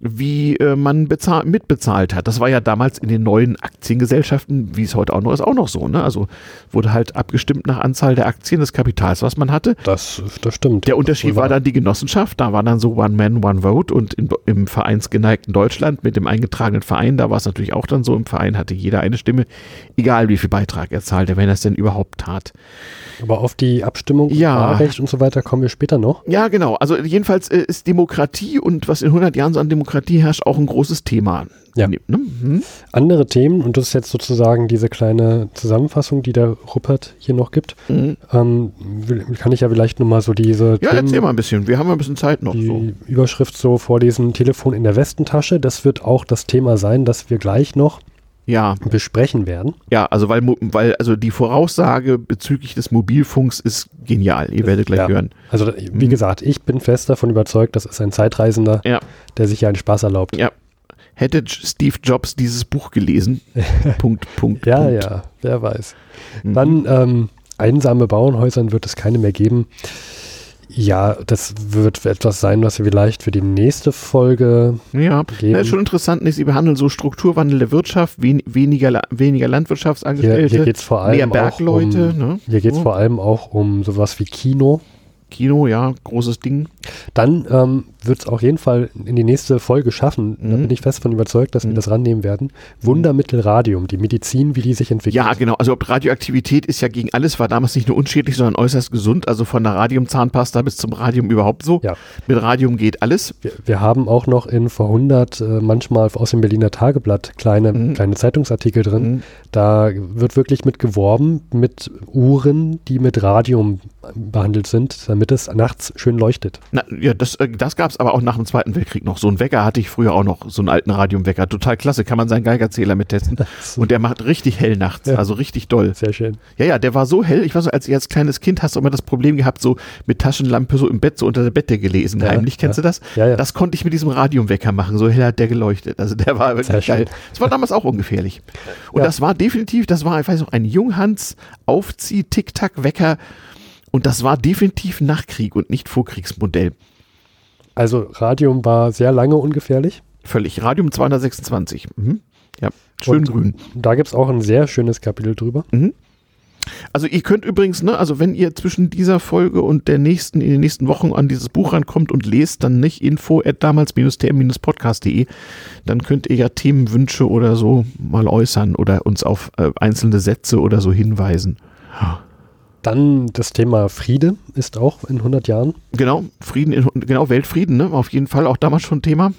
wie äh, man bezahl mitbezahlt hat. Das war ja damals in den neuen Aktiengesellschaften, wie es heute auch noch ist, auch noch so. Ne? Also wurde halt abgestimmt nach Anzahl der Aktien des Kapitals, was man hatte. Das, das stimmt. Der Unterschied war dann die Genossenschaft. Da war dann so One Man, One Vote und in, im vereinsgeneigten Deutschland mit dem eingetragenen Verein, da war es natürlich auch dann so. Im Verein hatte jeder eine Stimme, egal wie viel Beitrag er zahlte, wenn er es denn überhaupt tat. Aber auf die Abstimmung, ja. Wahlrecht und so weiter kommen wir später noch. Ja, genau. Also jedenfalls äh, ist Demokratie und was in 100 Jahren so an Demokratie herrscht, auch ein großes Thema. Ja. Ne? Hm? Andere Themen, und das ist jetzt sozusagen diese kleine Zusammenfassung, die der Ruppert hier noch gibt, mhm. ähm, kann ich ja vielleicht nochmal so diese. Ja, Themen, erzähl mal ein bisschen. Wir haben ein bisschen Zeit noch. Die so. Überschrift so vorlesen: Telefon in der Westentasche. Das wird auch das Thema sein, das wir gleich noch ja. besprechen werden. Ja, also weil, weil also die Voraussage bezüglich des Mobilfunks ist genial. Ihr werdet gleich ja. hören. Also wie mhm. gesagt, ich bin fest davon überzeugt, das ist ein Zeitreisender, ja. der sich ja einen Spaß erlaubt. Ja. Hätte Steve Jobs dieses Buch gelesen? *laughs* Punkt, Punkt. Ja, Punkt. ja, wer weiß. Mhm. Dann ähm, einsame Bauernhäusern wird es keine mehr geben. Ja, das wird etwas sein, was wir vielleicht für die nächste Folge. Ja, geben. ist schon interessant. Sie behandeln so Strukturwandel der Wirtschaft, wen, weniger, weniger Landwirtschaftsangestellte, hier, hier geht's vor allem mehr Bergleute. Um, ne? Hier geht es oh. vor allem auch um sowas wie Kino. Kino, ja, großes Ding. Dann ähm, wird es auf jeden Fall in die nächste Folge schaffen. Mhm. Da bin ich fest von überzeugt, dass mhm. wir das rannehmen werden. Wundermittel Radium, die Medizin, wie die sich entwickelt. Ja, genau. Also Radioaktivität ist ja gegen alles, war damals nicht nur unschädlich, sondern äußerst gesund. Also von der Radiumzahnpasta bis zum Radium überhaupt so. Ja. Mit Radium geht alles. Wir, wir haben auch noch in vor 100 äh, manchmal aus dem Berliner Tageblatt kleine, mhm. kleine Zeitungsartikel drin. Mhm. Da wird wirklich mit geworben, mit Uhren, die mit Radium behandelt sind, damit es nachts schön leuchtet. Na, ja, das, äh, das gab es aber auch nach dem Zweiten Weltkrieg noch. So einen Wecker hatte ich früher auch noch, so einen alten Radiumwecker. Total klasse, kann man seinen Geigerzähler mittesten. Und der macht richtig hell nachts, ja. also richtig doll. Sehr schön. Ja, ja, der war so hell. Ich weiß noch, als ich als kleines Kind hast du immer das Problem gehabt, so mit Taschenlampe so im Bett, so unter der Bette gelesen, ja, heimlich. Kennst ja. du das? Ja, ja. Das konnte ich mit diesem Radiumwecker machen. So hell hat der geleuchtet. Also der war wirklich geil. Das war damals auch ungefährlich. Und das war definitiv, das war, ich weiß noch, ein Junghans Aufzieh-Tic-Tac-Wecker und das war definitiv Nachkrieg und nicht Vorkriegsmodell. Also Radium war sehr lange ungefährlich? Völlig. Radium 226. Mhm. Ja, schön und grün. Da gibt es auch ein sehr schönes Kapitel drüber. Mhm. Also ihr könnt übrigens, ne, also wenn ihr zwischen dieser Folge und der nächsten, in den nächsten Wochen an dieses Buch rankommt und lest, dann nicht info at damals-tm-podcast.de, dann könnt ihr ja Themenwünsche oder so mal äußern oder uns auf äh, einzelne Sätze oder so hinweisen. Ja. Dann das Thema Friede ist auch in 100 Jahren. Genau, Frieden, in, genau, Weltfrieden, ne? auf jeden Fall auch damals schon Thema.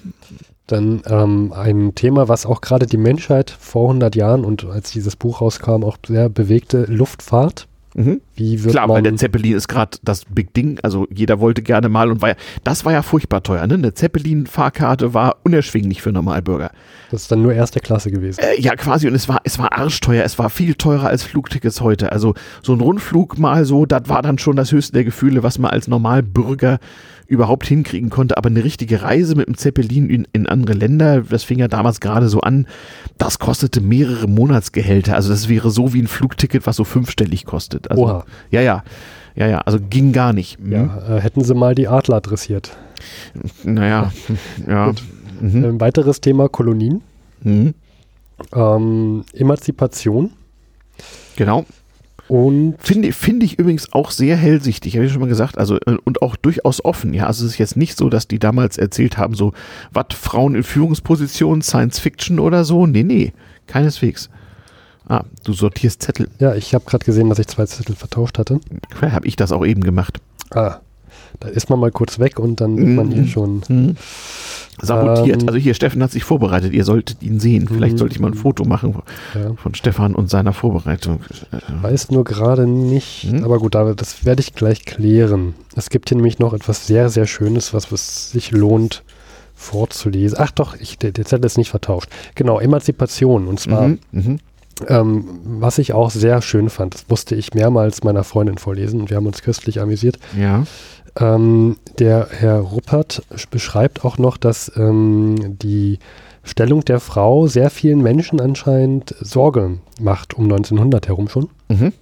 Dann ähm, ein Thema, was auch gerade die Menschheit vor 100 Jahren und als dieses Buch rauskam, auch sehr bewegte Luftfahrt. Mhm. Wie wird Klar, weil der Zeppelin ist gerade das Big Ding. Also jeder wollte gerne mal und war ja, das war ja furchtbar teuer. Ne? Eine Zeppelin-Fahrkarte war unerschwinglich für Normalbürger. Das ist dann nur erste Klasse gewesen. Äh, ja, quasi. Und es war, es war arschteuer. Es war viel teurer als Flugtickets heute. Also so ein Rundflug mal so, das war dann schon das höchste der Gefühle, was man als Normalbürger überhaupt hinkriegen konnte. Aber eine richtige Reise mit dem Zeppelin in, in andere Länder, das fing ja damals gerade so an, das kostete mehrere Monatsgehälter. Also das wäre so wie ein Flugticket, was so fünfstellig kostet. Also, Oha. Ja, ja. Ja, ja, also ging gar nicht. Mhm. Ja, äh, hätten sie mal die Adler adressiert. Naja, *laughs* ja. Mhm. Ein weiteres Thema Kolonien. Mhm. Ähm, Emanzipation. Genau. Und finde, finde ich übrigens auch sehr hellsichtig, habe ich schon mal gesagt, also äh, und auch durchaus offen. Ja, also es ist jetzt nicht so, dass die damals erzählt haben, so, was Frauen in Führungspositionen, Science Fiction oder so. Nee, nee, keineswegs. Ah, du sortierst Zettel. Ja, ich habe gerade gesehen, dass ich zwei Zettel vertauscht hatte. Habe ich das auch eben gemacht. Ah, da ist man mal kurz weg und dann ist man hier mhm. schon. Mhm. Sabotiert. Ähm, also hier, Steffen hat sich vorbereitet. Ihr solltet ihn sehen. Vielleicht mhm. sollte ich mal ein Foto machen ja. von Stefan und seiner Vorbereitung. Weiß nur gerade nicht. Mhm. Aber gut, das werde ich gleich klären. Es gibt hier nämlich noch etwas sehr, sehr Schönes, was, was sich lohnt vorzulesen. Ach doch, ich, der, der Zettel ist nicht vertauscht. Genau, Emanzipation. Und zwar, mhm. Ähm, was ich auch sehr schön fand, das musste ich mehrmals meiner Freundin vorlesen und wir haben uns köstlich amüsiert. Ja ähm, der Herr Ruppert beschreibt auch noch, dass ähm, die Stellung der Frau sehr vielen Menschen anscheinend Sorge macht, um 1900 herum schon. Mhm.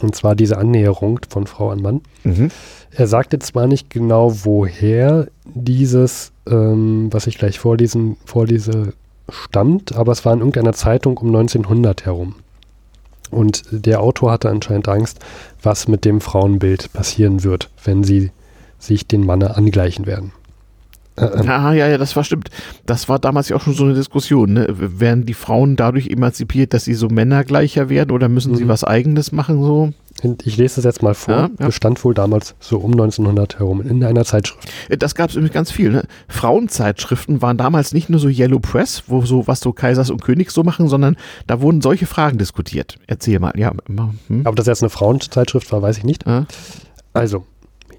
Und zwar diese Annäherung von Frau an Mann. Mhm. Er sagte zwar nicht genau, woher dieses, ähm, was ich gleich vorlesen, vorlese, stammt, aber es war in irgendeiner Zeitung um 1900 herum. Und der Autor hatte anscheinend Angst, was mit dem Frauenbild passieren wird, wenn sie sich den Manne angleichen werden. Äh, ähm. Ah, ja, ja, das war stimmt. Das war damals ja auch schon so eine Diskussion. Ne? Werden die Frauen dadurch emanzipiert, dass sie so männergleicher werden oder müssen mhm. sie was Eigenes machen so? Ich lese das jetzt mal vor. Ja, ja. Bestand wohl damals so um 1900 herum in einer Zeitschrift. Äh, das gab es übrigens ganz viel. Ne? Frauenzeitschriften waren damals nicht nur so Yellow Press, wo so was so Kaisers und Königs so machen, sondern da wurden solche Fragen diskutiert. Erzähl mal. Ja. Hm? Aber das jetzt eine Frauenzeitschrift war, weiß ich nicht. Ja. Also,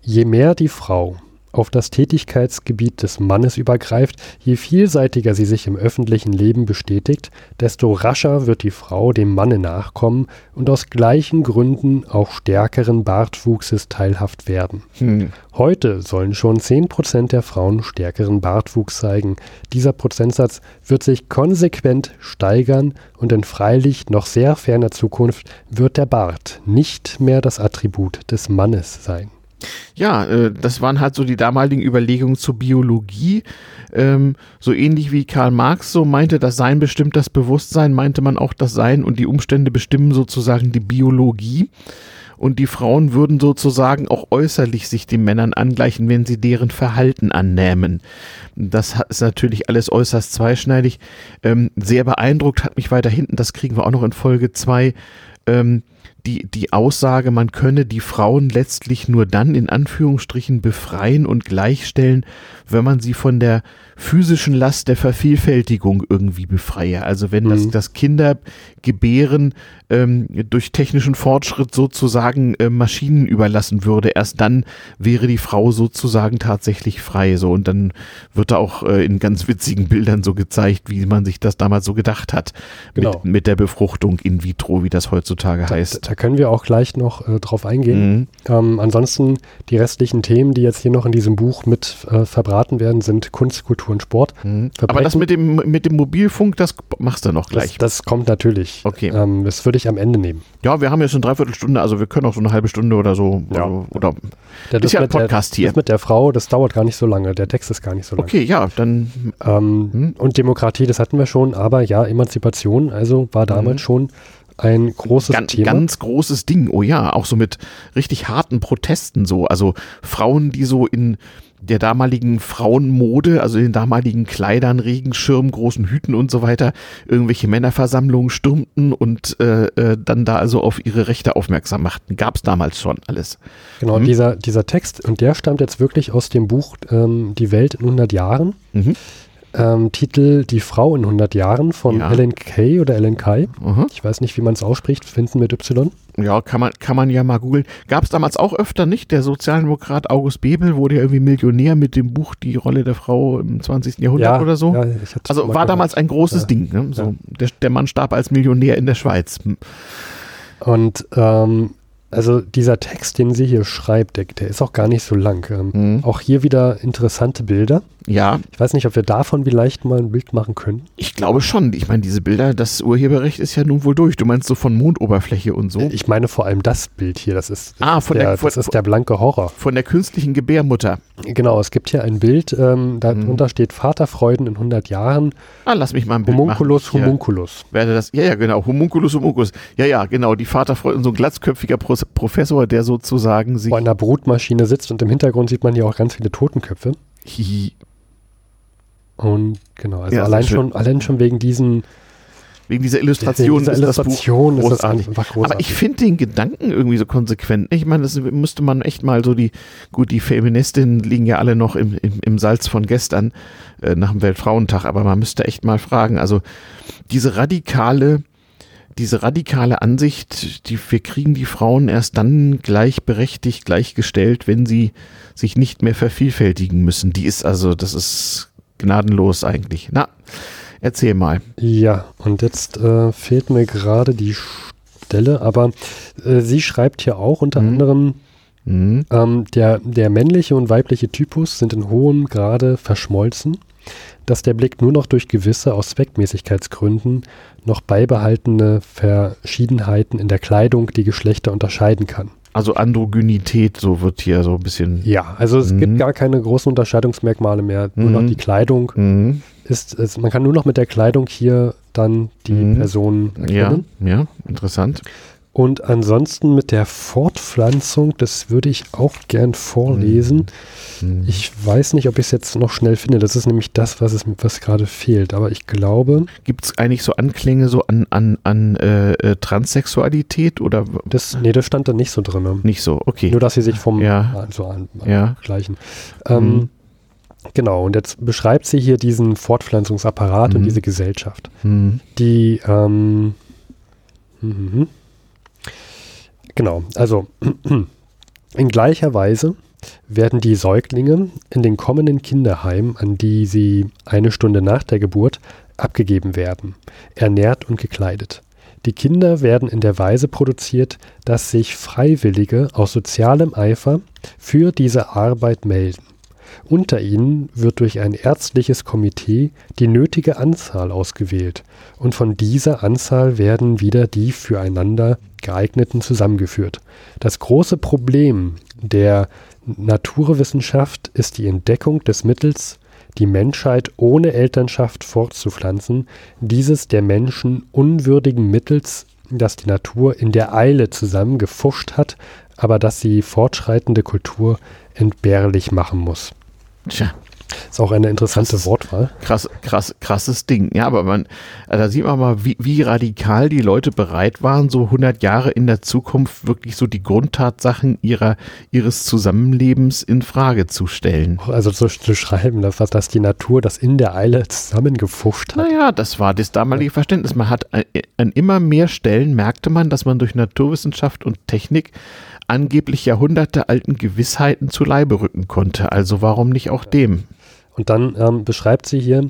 Je mehr die Frau auf das Tätigkeitsgebiet des Mannes übergreift, je vielseitiger sie sich im öffentlichen Leben bestätigt, desto rascher wird die Frau dem Manne nachkommen und aus gleichen Gründen auch stärkeren Bartwuchses teilhaft werden. Hm. Heute sollen schon 10% der Frauen stärkeren Bartwuchs zeigen. Dieser Prozentsatz wird sich konsequent steigern und in freilich noch sehr ferner Zukunft wird der Bart nicht mehr das Attribut des Mannes sein. Ja, äh, das waren halt so die damaligen Überlegungen zur Biologie. Ähm, so ähnlich wie Karl Marx so meinte, das Sein bestimmt das Bewusstsein, meinte man auch das Sein und die Umstände bestimmen sozusagen die Biologie und die Frauen würden sozusagen auch äußerlich sich den Männern angleichen, wenn sie deren Verhalten annähmen. Das ist natürlich alles äußerst zweischneidig. Ähm, sehr beeindruckt hat mich weiter hinten, das kriegen wir auch noch in Folge 2, ähm, die, die Aussage, man könne die Frauen letztlich nur dann in Anführungsstrichen befreien und gleichstellen, wenn man sie von der physischen Last der Vervielfältigung irgendwie befreie. Also wenn mhm. das, das Kindergebären ähm, durch technischen Fortschritt sozusagen äh, Maschinen überlassen würde, erst dann wäre die Frau sozusagen tatsächlich frei. So und dann wird da auch äh, in ganz witzigen Bildern so gezeigt, wie man sich das damals so gedacht hat genau. mit, mit der Befruchtung in vitro, wie das heutzutage da, heißt. Da können wir auch gleich noch äh, drauf eingehen. Mhm. Ähm, ansonsten die restlichen Themen, die jetzt hier noch in diesem Buch mit äh, verbraten werden, sind Kunst, Kultur und Sport. Mhm. Aber das mit dem, mit dem Mobilfunk, das machst du noch gleich. Das, das kommt natürlich. Okay. Ähm, das würde ich am Ende nehmen. Ja, wir haben jetzt eine Dreiviertelstunde, also wir können auch so eine halbe Stunde oder so. Ja. Oder, oder der, ist ja ein Podcast der, hier. Das mit der Frau, das dauert gar nicht so lange. Der Text ist gar nicht so lang. Okay, ja, dann. Ähm, hm? Und Demokratie, das hatten wir schon, aber ja, Emanzipation, also war damals hm. schon ein großes ganz, Thema. Ganz großes Ding, oh ja, auch so mit richtig harten Protesten so. Also Frauen, die so in der damaligen Frauenmode, also den damaligen Kleidern, Regenschirmen, großen Hüten und so weiter, irgendwelche Männerversammlungen stürmten und äh, äh, dann da also auf ihre Rechte aufmerksam machten. Gab es damals schon alles. Genau, mhm. dieser, dieser Text, und der stammt jetzt wirklich aus dem Buch ähm, Die Welt in 100 Jahren. Mhm ähm, Titel Die Frau in 100 Jahren von ja. Ellen Kay oder Ellen Kay. Mhm. Ich weiß nicht, wie man es ausspricht, finden mit Y. Ja, kann man, kann man ja mal googeln. Gab es damals auch öfter nicht. Der Sozialdemokrat August Bebel wurde ja irgendwie Millionär mit dem Buch Die Rolle der Frau im 20. Jahrhundert ja, oder so. Ja, also war gehört. damals ein großes. Ding. Ne? So, der, der Mann starb als Millionär in der Schweiz. Hm. Und ähm, also dieser Text, den sie hier schreibt, der, der ist auch gar nicht so lang. Ähm, mhm. Auch hier wieder interessante Bilder. Ja. Ich weiß nicht, ob wir davon vielleicht mal ein Bild machen können. Ich glaube schon. Ich meine, diese Bilder, das Urheberrecht ist ja nun wohl durch. Du meinst so von Mondoberfläche und so? Ich meine vor allem das Bild hier. Das ist, ah, von der, der von, das ist der blanke Horror. Von der künstlichen Gebärmutter. Genau, es gibt hier ein Bild, ähm, darunter mhm. steht Vaterfreuden in 100 Jahren. Ah, lass mich mal ein Bild Homunculus, machen. Homunculus. Werde das, ja, ja, genau. Homunculus, Homunculus. Ja, ja, genau. Die Vaterfreuden, so ein glatzköpfiger Pro Professor, der sozusagen sich. Vor einer Brutmaschine sitzt und im Hintergrund sieht man hier auch ganz viele Totenköpfe. Hihi. Und genau, also ja, allein, schon, allein schon wegen diesen Wegen dieser Illustration dieser Illustration ist, das großartig. Ist das Aber ich finde den Gedanken irgendwie so konsequent. Ich meine, das müsste man echt mal so die, gut, die Feministinnen liegen ja alle noch im, im, im Salz von gestern äh, nach dem Weltfrauentag, aber man müsste echt mal fragen, also diese radikale, diese radikale Ansicht, die, wir kriegen die Frauen erst dann gleichberechtigt, gleichgestellt, wenn sie sich nicht mehr vervielfältigen müssen. Die ist also, das ist gnadenlos eigentlich. Na, erzähl mal. Ja, und jetzt äh, fehlt mir gerade die Stelle, aber äh, sie schreibt hier auch unter mhm. anderem, mhm. Ähm, der, der männliche und weibliche Typus sind in hohem Grade verschmolzen, dass der Blick nur noch durch gewisse aus Zweckmäßigkeitsgründen noch beibehaltene Verschiedenheiten in der Kleidung die Geschlechter unterscheiden kann. Also Androgynität, so wird hier so ein bisschen. Ja, also es mhm. gibt gar keine großen Unterscheidungsmerkmale mehr. Nur mhm. noch die Kleidung mhm. ist, ist, man kann nur noch mit der Kleidung hier dann die mhm. Person erkennen. Ja, ja, interessant. Und ansonsten mit der Fortpflanzung, das würde ich auch gern vorlesen. Mhm. Ich weiß nicht, ob ich es jetzt noch schnell finde. Das ist nämlich das, was es was gerade fehlt. Aber ich glaube. Gibt es eigentlich so Anklänge so an, an, an äh, äh, Transsexualität oder? Das, nee, das stand da nicht so drin. Nicht so, okay. Nur, dass sie sich vom ja. so an, an ja. gleichen. Ähm, mhm. Genau, und jetzt beschreibt sie hier diesen Fortpflanzungsapparat mhm. und diese Gesellschaft, mhm. die ähm, mhm. Genau, also *clears throat* in gleicher Weise werden die Säuglinge in den kommenden Kinderheimen, an die sie eine Stunde nach der Geburt abgegeben werden, ernährt und gekleidet. Die Kinder werden in der Weise produziert, dass sich Freiwillige aus sozialem Eifer für diese Arbeit melden. Unter ihnen wird durch ein ärztliches Komitee die nötige Anzahl ausgewählt und von dieser Anzahl werden wieder die füreinander geeigneten zusammengeführt. Das große Problem der Naturwissenschaft ist die Entdeckung des Mittels, die Menschheit ohne Elternschaft fortzupflanzen, dieses der Menschen unwürdigen Mittels, das die Natur in der Eile zusammengefuscht hat, aber das sie fortschreitende Kultur entbehrlich machen muss. Tja. Ist auch eine interessante Krass. Wortwahl. Krass, krass, krasses Ding. Ja, aber man, äh, da sieht man mal, wie, wie radikal die Leute bereit waren, so 100 Jahre in der Zukunft wirklich so die Grundtatsachen ihrer, ihres Zusammenlebens in Frage zu stellen. Also zu, zu schreiben, dass, dass die Natur das in der Eile zusammengefuscht hat. Naja, das war das damalige Verständnis. Man hat an, an immer mehr Stellen merkte man, dass man durch Naturwissenschaft und Technik angeblich jahrhundertealten Gewissheiten zu Leibe rücken konnte. Also warum nicht auch dem? Und dann ähm, beschreibt sie hier,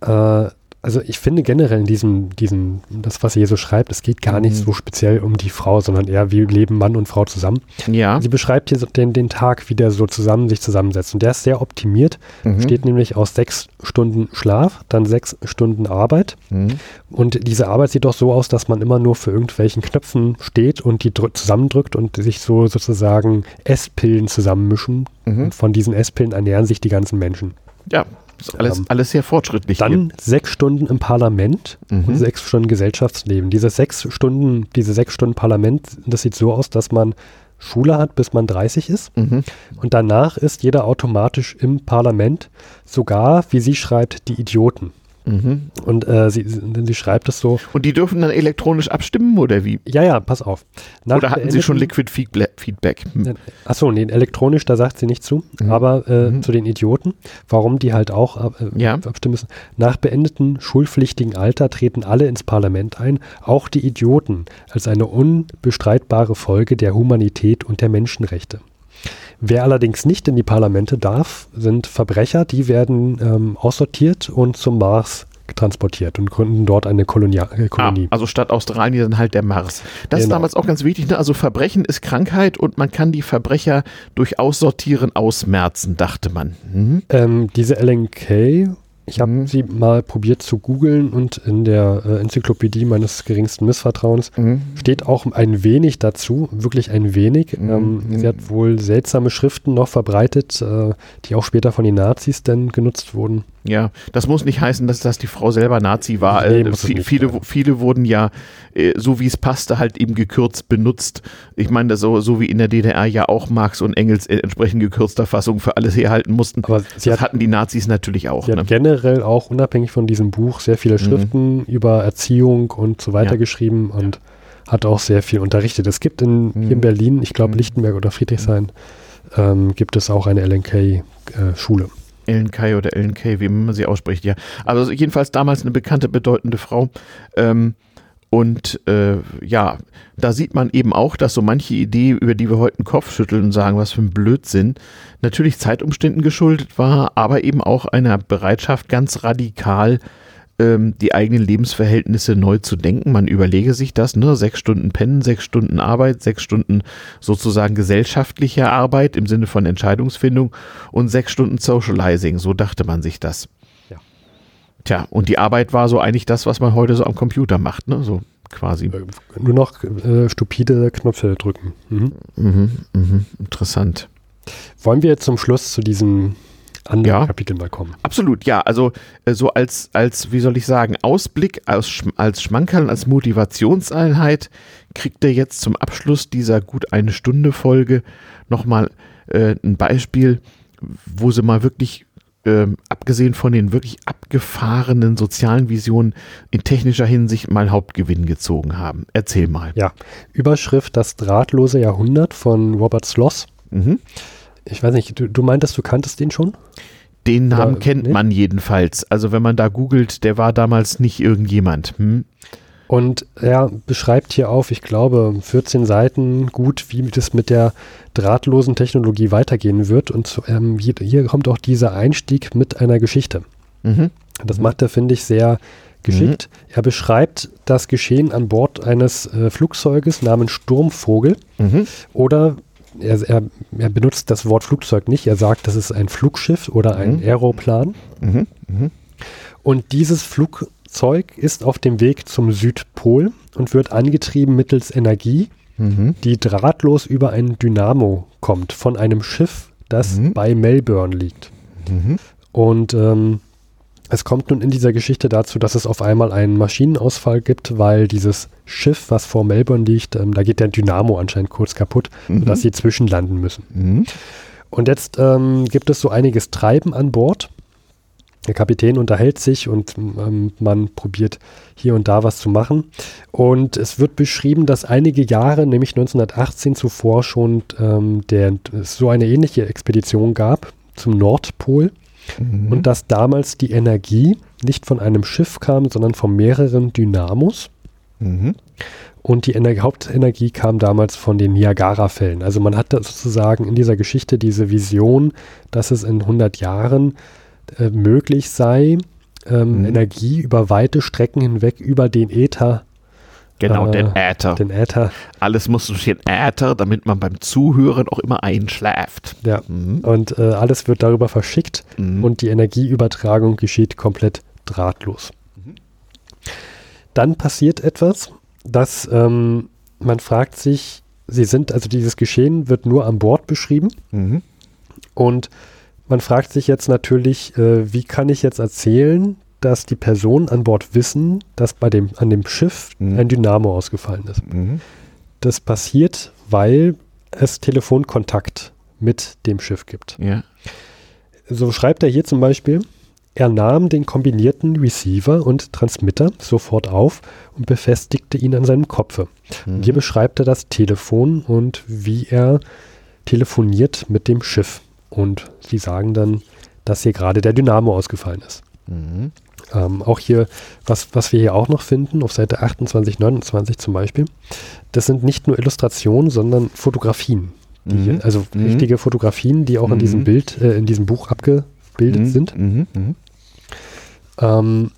äh, also ich finde generell in diesem, diesem, das, was sie hier so schreibt, es geht gar nicht Mhm. so speziell um die Frau, sondern eher, wie leben Mann und Frau zusammen. Ja. Sie beschreibt hier so den, den Tag, wie der so zusammen sich zusammensetzt. Und der ist sehr optimiert, Mhm. steht nämlich aus sechs Stunden Schlaf, dann sechs Stunden Arbeit. Mhm. Und diese Arbeit sieht doch so aus, dass man immer nur für irgendwelchen Knöpfen steht und die drü- zusammendrückt und sich so sozusagen Esspillen zusammenmischen. Mhm. Und von diesen Esspillen ernähren sich die ganzen Menschen. Ja, ist alles, Ähm, alles sehr fortschrittlich. Dann sechs Stunden im Parlament hier. und Mhm. sechs Stunden Gesellschaftsleben. Diese sechs Stunden, diese sechs Stunden Parlament, das sieht so aus, dass man Schule hat, bis man 30 ist. Mhm. Und danach ist jeder automatisch im Parlament, sogar, wie sie schreibt, die Idioten. Mhm. Und äh, sie, sie schreibt es so, Und die dürfen dann elektronisch abstimmen oder wie? ja, ja, pass auf. Nach oder hatten sie schon Liquid Feedback? Hm. Achso, nee, elektronisch, da sagt sie nicht zu, Mhm. aber äh, Mhm. zu den Idioten, warum die halt auch äh, Ja. abstimmen müssen. Nach beendeten schulpflichtigen Alter treten alle ins Parlament ein, auch die Idioten, als eine unbestreitbare Folge der Humanität und der Menschenrechte. Wer allerdings nicht in die Parlamente darf, sind Verbrecher, die werden ähm, aussortiert und zum Mars transportiert und gründen dort eine Kolonia äh, Ah, Kolonie. also statt Australien dann halt der Mars. Das ist Genau. damals auch ganz wichtig. Ne? Also Verbrechen ist Krankheit und man kann die Verbrecher durch Aussortieren ausmerzen, dachte man. Mhm. Ähm, diese Ellen Kay, ich habe Mhm. sie mal probiert zu googeln und in der äh, Enzyklopädie meines geringsten Missvertrauens Mhm. steht auch ein wenig dazu, wirklich ein wenig. Mhm. Ähm, sie hat wohl seltsame Schriften noch verbreitet, äh, die auch später von den Nazis dann genutzt wurden. Ja, das muss nicht heißen, dass das die Frau selber Nazi war. Nee, Äh, viele, viele wurden ja, äh, so wie es passte, halt eben gekürzt benutzt. Ich meine, so, so wie in der DDR ja auch Marx und Engels in entsprechend gekürzter Fassung für alles herhalten mussten. Aber das hat, hatten die Nazis natürlich auch. sie Ne? hat generell auch unabhängig von diesem Buch sehr viele Schriften über Erziehung und so weiter Mhm. Ja. geschrieben und hat auch sehr viel unterrichtet. Es gibt in, Mhm. hier in Berlin, ich glaube Mhm. Lichtenberg oder Friedrichshain, ähm, gibt es auch eine LNK-Schule. Ellen Kay oder Ellen Kay, wie man sie ausspricht, ja. Also jedenfalls damals eine bekannte, bedeutende Frau. Ähm, und äh, ja, da sieht man eben auch, dass so manche Idee, über die wir heute den Kopf schütteln und sagen, was für ein Blödsinn, natürlich Zeitumständen geschuldet war, aber eben auch einer Bereitschaft, ganz radikal ähm, die eigenen Lebensverhältnisse neu zu denken. Man überlege sich das, ne? Sechs Stunden Pennen, sechs Stunden Arbeit, sechs Stunden sozusagen gesellschaftliche Arbeit im Sinne von Entscheidungsfindung und sechs Stunden Socializing. So dachte man sich das. Ja. Tja, und die Arbeit war so eigentlich das, was man heute so am Computer macht, ne? So quasi. Äh, Nur noch äh, stupide Knöpfe drücken. Mhm. Mhm, mhm, interessant. Wollen wir jetzt zum Schluss zu diesem anderen Ja. Kapitel mal kommen? Absolut, ja. Also äh, so als, als, wie soll ich sagen, Ausblick, als, als Schmankerl, als Motivationseinheit kriegt er jetzt zum Abschluss dieser gut eine Stunde Folge nochmal äh, ein Beispiel, wo sie mal wirklich, ähm, abgesehen von den wirklich abgefahrenen sozialen Visionen, in technischer Hinsicht mal Hauptgewinn gezogen haben. Erzähl mal. Ja, Überschrift Das drahtlose Jahrhundert von Robert Sloss. Mhm. Ich weiß nicht, du, du meintest, du kanntest den schon? Den Namen Oder- kennt nee? man jedenfalls. Also wenn man da googelt, der war damals nicht irgendjemand. Hm? Und er beschreibt hier auf, ich glaube, 14 Seiten gut, wie das mit der drahtlosen Technologie weitergehen wird. Und ähm, hier, hier kommt auch dieser Einstieg mit einer Geschichte. Mhm. Das macht er, finde ich, sehr geschickt. Er beschreibt das Geschehen an Bord eines äh, Flugzeuges namens Sturmvogel. Mhm. Oder er, er, er benutzt das Wort Flugzeug nicht. Er sagt, das ist ein Flugschiff oder ein Mhm. Aeroplan. Mhm. Mhm. Und dieses Flugzeug ist auf dem Weg zum Südpol und wird angetrieben mittels Energie, Mhm. die drahtlos über ein Dynamo kommt von einem Schiff, das mhm. bei Melbourne liegt. Mhm. Und ähm, es kommt nun in dieser Geschichte dazu, dass es auf einmal einen Maschinenausfall gibt, weil dieses Schiff, was vor Melbourne liegt, ähm, da geht der Dynamo anscheinend kurz kaputt, mhm. sodass sie zwischenlanden müssen. Mhm. Und jetzt ähm, gibt es so einiges Treiben an Bord. Der Kapitän unterhält sich und ähm, man probiert hier und da was zu machen. Und es wird beschrieben, dass einige Jahre, nämlich 1918 zuvor schon ähm, der, es so eine ähnliche Expedition gab zum Nordpol Mhm. Und dass damals die Energie nicht von einem Schiff kam, sondern von mehreren Dynamos. Mhm. Und die Ener Hauptenergie kam damals von den Niagara-Fällen. Also man hat sozusagen in dieser Geschichte diese Vision, dass es in 100 Jahren äh, möglich sei, ähm, mhm. Energie über weite Strecken hinweg über den Äther Genau, äh, den Äther. Den Äther. Alles muss durch den Äther, damit man beim Zuhören auch immer einschläft. Ja, mhm. und äh, alles wird darüber verschickt mhm. und die Energieübertragung geschieht komplett drahtlos. Mhm. Dann passiert etwas, dass ähm, man fragt sich, sie sind, also dieses Geschehen wird nur an Bord beschrieben mhm. und man fragt sich jetzt natürlich, äh, wie kann ich jetzt erzählen, dass die Personen an Bord wissen, dass bei dem, an dem Schiff mhm. ein Dynamo ausgefallen ist. Mhm. Das passiert, weil es Telefonkontakt mit dem Schiff gibt. Ja. So schreibt er hier zum Beispiel, er nahm den kombinierten Receiver und Transmitter sofort auf und befestigte ihn an seinem Kopfe. Mhm. Hier beschreibt er das Telefon und wie er telefoniert mit dem Schiff. Und sie sagen dann, dass hier gerade der Dynamo ausgefallen ist. Mhm. Ähm, auch hier, was, was wir hier auch noch finden, auf Seite 28, 29 zum Beispiel, das sind nicht nur Illustrationen, sondern Fotografien. Die, mhm. Also mhm. richtige Fotografien, die auch in diesem mhm. Bild, äh, in diesem Buch abgebildet mhm. sind. Mhm. Ähm,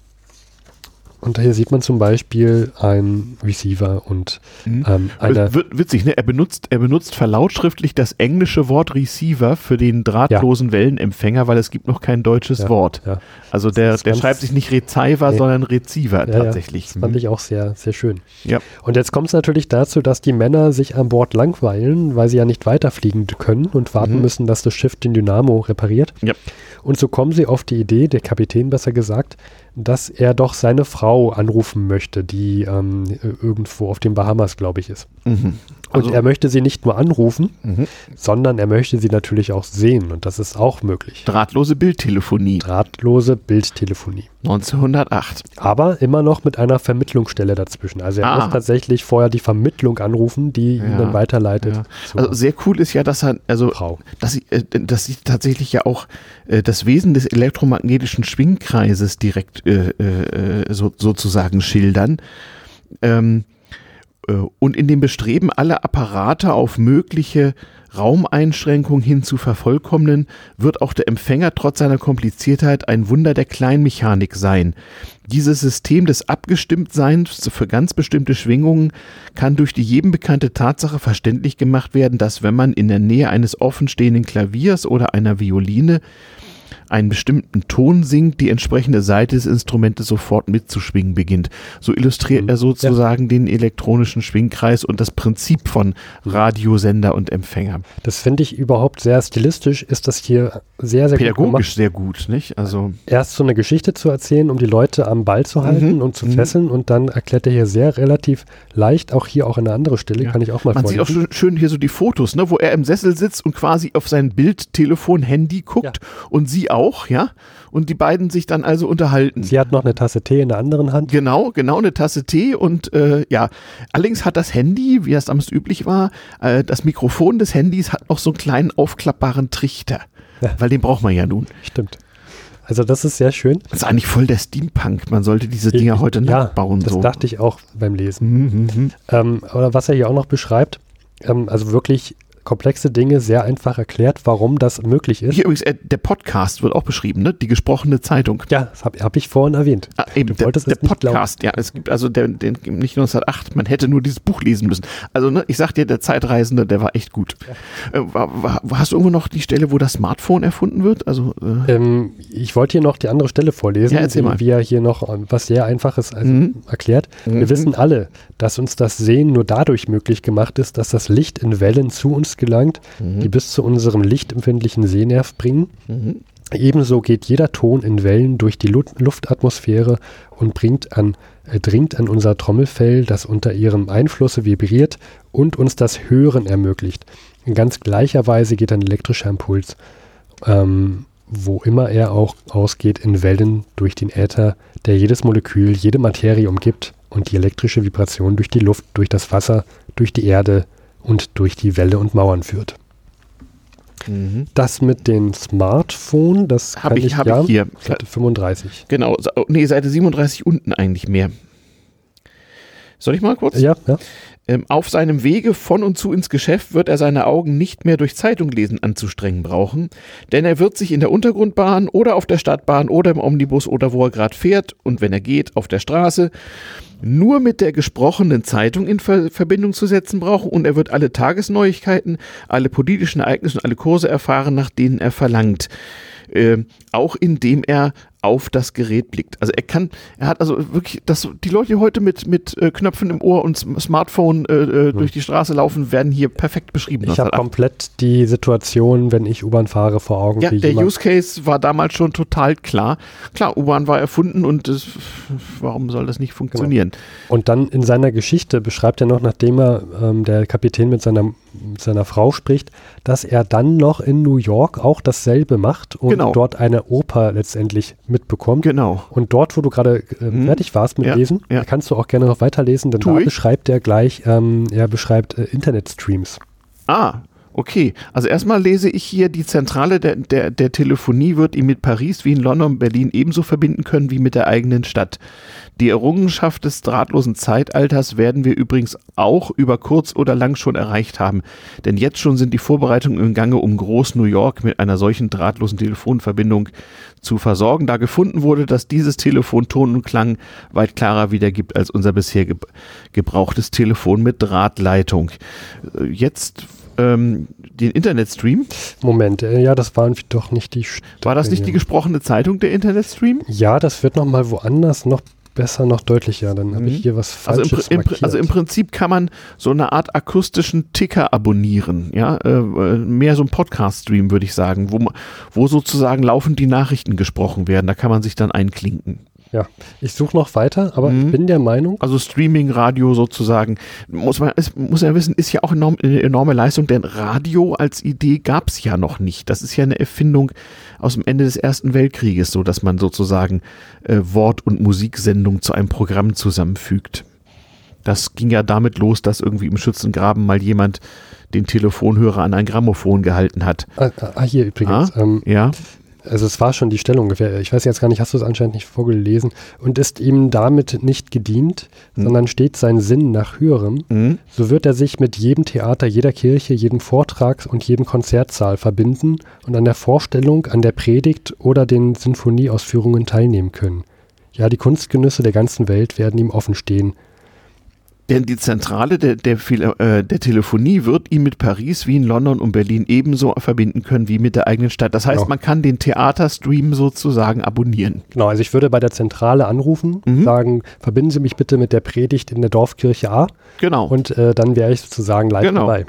und hier sieht man zum Beispiel ein Receiver und mhm. ähm, eine. Witzig, ne? Er benutzt, er benutzt verlautschriftlich das englische Wort Receiver für den drahtlosen ja. Wellenempfänger, weil es gibt noch kein deutsches ja, Wort. Ja. Also der, der schreibt sich nicht Receiver, nee. sondern Receiver tatsächlich. das fand mhm. ich auch sehr, sehr schön. Ja. Und jetzt kommt es natürlich dazu, dass die Männer sich an Bord langweilen, weil sie ja nicht weiterfliegen können und warten mhm. müssen, dass das Schiff den Dynamo repariert. Ja. Und so kommen sie auf die Idee, der Kapitän besser gesagt, dass er doch seine Frau anrufen möchte, die ähm, irgendwo auf den Bahamas, glaube ich, ist. Mhm. Also, und er möchte sie nicht nur anrufen, mhm. sondern er möchte sie natürlich auch sehen. Und das ist auch möglich. Drahtlose Bildtelefonie. Drahtlose Bildtelefonie. 1908. Aber immer noch mit einer Vermittlungsstelle dazwischen. Also er ah. muss tatsächlich vorher die Vermittlung anrufen, die ja. ihn dann weiterleitet. Ja. Also sehr cool ist ja, dass er, also, Frau. dass sie, äh, dass sie tatsächlich ja auch äh, das Wesen des elektromagnetischen Schwingkreises direkt äh, äh, so, sozusagen schildern. Ähm, äh, und in dem Bestreben, alle Apparate auf mögliche Raumeinschränkungen hin zu vervollkommnen, wird auch der Empfänger trotz seiner Kompliziertheit ein Wunder der Kleinmechanik sein. Dieses System des Abgestimmtseins für ganz bestimmte Schwingungen kann durch die jedem bekannte Tatsache verständlich gemacht werden, dass wenn man in der Nähe eines offenstehenden Klaviers oder einer Violine einen bestimmten Ton singt, die entsprechende Seite des Instrumentes sofort mitzuschwingen beginnt. So illustriert mhm. er sozusagen ja. den elektronischen Schwingkreis und das Prinzip von Radiosender und Empfänger. Das finde ich überhaupt sehr stilistisch, ist das hier sehr, sehr Pädagogisch gut sehr gut, nicht? Also erst so eine Geschichte zu erzählen, um die Leute am Ball zu halten mhm. und zu mhm. fesseln und dann erklärt er hier sehr relativ leicht, auch hier auch eine andere Stelle, ja. kann ich auch mal Man vorlesen. sieht auch schön hier so die Fotos, ne, wo er im Sessel sitzt und quasi auf sein Bildtelefon, Handy guckt ja. und sie auch, ja, und die beiden sich dann also unterhalten. Sie hat noch eine Tasse Tee in der anderen Hand. Genau, genau, eine Tasse Tee und äh, ja, allerdings hat das Handy, wie das damals üblich war, äh, das Mikrofon des Handys hat noch so einen kleinen aufklappbaren Trichter, ja. weil den braucht man ja nun. Stimmt. Also das ist sehr schön. Das ist eigentlich voll der Steampunk. Man sollte diese Dinger heute ja, nachbauen. Das so. dachte ich auch beim Lesen. Mhm, mhm, ähm, oder was er hier auch noch beschreibt, ähm, also wirklich komplexe Dinge sehr einfach erklärt, warum das möglich ist. Hier übrigens, äh, der Podcast wird auch beschrieben, ne? Die gesprochene Zeitung. Ja, das habe hab ich vorhin erwähnt. Ah, eben, der, der, Podcast, ja, es gibt also der, den, nicht 1908, man hätte nur dieses Buch lesen müssen. Also, ne, ich sag dir, der Zeitreisende, der war echt gut. Ja. Äh, war, war, hast du irgendwo noch die Stelle, wo das Smartphone erfunden wird? Also, äh ähm, ich wollte hier noch die andere Stelle vorlesen, ja, wie er hier noch ähm, was sehr Einfaches also mhm. erklärt. Wir mhm. wissen alle, dass uns das Sehen nur dadurch möglich gemacht ist, dass das Licht in Wellen zu uns Gelangt, mhm. die bis zu unserem lichtempfindlichen Sehnerv bringen. Mhm. Ebenso geht jeder Ton in Wellen durch die Luftatmosphäre und bringt an, äh, dringt an unser Trommelfell, das unter ihrem Einflusse vibriert und uns das Hören ermöglicht. In ganz gleicher Weise geht ein elektrischer Impuls, ähm, wo immer er auch ausgeht, in Wellen durch den Äther, der jedes Molekül, jede Materie umgibt und die elektrische Vibration durch die Luft, durch das Wasser, durch die Erde und durch die Welle und Mauern führt. Mhm. Das mit den Smartphone, das habe ich, ich, hab ja, ich hier. Seite 35. Genau, nee, Seite 37 unten eigentlich mehr. Soll ich mal kurz? Ja, ja. Ähm, auf seinem Wege von und zu ins Geschäft wird er seine Augen nicht mehr durch Zeitunglesen anzustrengen brauchen, denn er wird sich in der Untergrundbahn oder auf der Stadtbahn oder im Omnibus oder wo er gerade fährt und wenn er geht auf der Straße nur mit der gesprochenen Zeitung in Ver Verbindung zu setzen brauchen und er wird alle Tagesneuigkeiten, alle politischen Ereignisse und alle Kurse erfahren, nach denen er verlangt. Äh, auch indem er auf das Gerät blickt. Also er kann, er hat also wirklich, dass die Leute, die heute mit, mit äh, Knöpfen im Ohr und Smartphone äh, äh hm. durch die Straße laufen, werden hier perfekt beschrieben. Ich habe komplett die Situation, wenn ich U-Bahn fahre, vor Augen. Ja, der Use Case war damals schon total klar. Klar, U-Bahn war erfunden und das, warum soll das nicht funktionieren? Genau. Und dann in seiner Geschichte beschreibt er noch, nachdem er ähm, der Kapitän mit seiner, mit seiner Frau spricht, dass er dann noch in New York auch dasselbe macht und genau. dort eine Oper letztendlich mitbekommt. Genau. Und dort, wo du gerade äh, hm. fertig warst mit ja, Lesen, ja. kannst du auch gerne noch weiterlesen, denn tu da ich? beschreibt er gleich, ähm, er beschreibt äh, Internetstreams. Ah, Okay, also erstmal lese ich hier, die Zentrale der, der, der Telefonie wird ihn mit Paris, Wien, London, Berlin ebenso verbinden können wie mit der eigenen Stadt. Die Errungenschaft des drahtlosen Zeitalters werden wir übrigens auch über kurz oder lang schon erreicht haben. Denn jetzt schon sind die Vorbereitungen im Gange, um Groß New York mit einer solchen drahtlosen Telefonverbindung zu versorgen, da gefunden wurde, dass dieses Telefon Ton und Klang weit klarer wiedergibt als unser bisher gebrauchtes Telefon mit Drahtleitung. Äh, jetzt ähm, den Internetstream. Moment, äh, ja, das war doch nicht die. Stelle. War das nicht die gesprochene Zeitung, der Internetstream? Ja, das wird nochmal woanders noch besser, noch deutlicher. Dann habe ich mhm. hier was Falsches also im, im, also im Prinzip kann man so eine Art akustischen Ticker abonnieren, ja, äh, äh mehr so ein Podcast-Stream, würde ich sagen, wo, wo sozusagen laufend die Nachrichten gesprochen werden. Da kann man sich dann einklinken. Ja, ich suche noch weiter, aber mhm. ich bin der Meinung. Also Streaming, Radio sozusagen, muss man, ist, muss ja wissen, ist ja auch enorm, eine enorme Leistung, denn Radio als Idee gab es ja noch nicht. Das ist ja eine Erfindung aus dem Ende des Ersten Weltkrieges, so dass man sozusagen äh, Wort- und Musiksendung zu einem Programm zusammenfügt. Das ging ja damit los, dass irgendwie im Schützengraben mal jemand den Telefonhörer an ein Grammophon gehalten hat. Ah, ah hier übrigens. Ah, ähm, ja also es war schon die Stelle ungefähr, ich weiß jetzt gar nicht, hast du es anscheinend nicht vorgelesen, und ist ihm damit nicht gedient, mhm. sondern steht sein Sinn nach höherem, mhm. so wird er sich mit jedem Theater, jeder Kirche, jedem Vortrag und jedem Konzertsaal verbinden und an der Vorstellung, an der Predigt oder den Sinfonieausführungen teilnehmen können. Ja, die Kunstgenüsse der ganzen Welt werden ihm offen stehen, denn die Zentrale der, der, äh, der, Telefonie wird ihn mit Paris, Wien, London und Berlin ebenso verbinden können wie mit der eigenen Stadt. Das heißt, genau. man kann den Theaterstream sozusagen abonnieren. Genau, also ich würde bei der Zentrale anrufen, mhm. sagen, verbinden Sie mich bitte mit der Predigt in der Dorfkirche A. Genau. Und äh, dann wäre ich sozusagen live genau. dabei.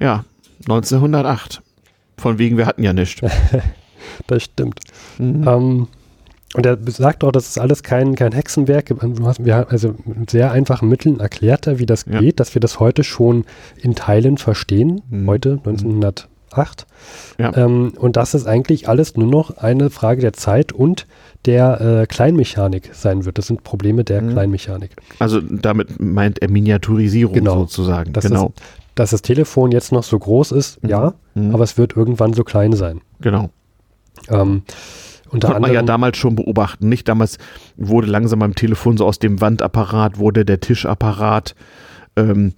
Ja, 1908. Von wegen, wir hatten ja nichts. *laughs* das stimmt. Mhm. Ähm, und er sagt auch, das ist alles kein, kein Hexenwerk. Wir also mit sehr einfachen Mitteln erklärt er, wie das ja. geht, dass wir das heute schon in Teilen verstehen. Mhm. Heute, 1908. Ja. Ähm, und dass es eigentlich alles nur noch eine Frage der Zeit und der äh, Kleinmechanik sein wird. Das sind Probleme der mhm. Kleinmechanik. Also damit meint er Miniaturisierung genau. sozusagen. Dass genau. Das, dass das Telefon jetzt noch so groß ist, mhm. ja, mhm. aber es wird irgendwann so klein sein. Genau. Ähm, unter Konnte man ja damals schon beobachten. Nicht damals wurde langsam beim Telefon so aus dem Wandapparat, wurde der Tischapparat. Ähm,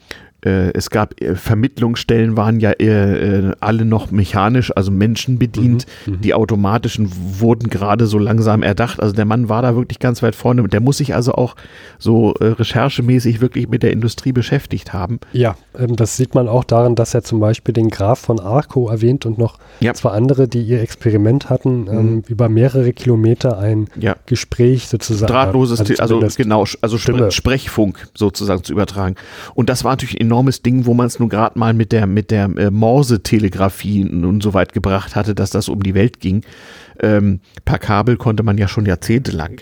äh, es gab äh, Vermittlungsstellen, waren ja äh, alle noch mechanisch, also menschenbedient. Mhm, mhm, die automatischen wurden gerade so langsam erdacht. Also der Mann war da wirklich ganz weit vorne. Der muss sich also auch so äh, recherchemäßig wirklich mit der Industrie beschäftigt haben. Ja, ähm, das sieht man auch daran, dass er zum Beispiel den Graf von Arco erwähnt und noch ja. zwei andere, die ihr Experiment hatten, ähm, mhm. über mehrere Kilometer ein ja. Gespräch sozusagen. Drahtloses, also, also genau, also Stimme. Sprechfunk sozusagen zu übertragen. Und das war natürlich enorm enormes Ding, wo man es nun gerade mal mit der, mit der äh, Morse-Telegrafie nun so weit gebracht hatte, dass das um die Welt ging. Ähm, per Kabel konnte man ja schon jahrzehntelang.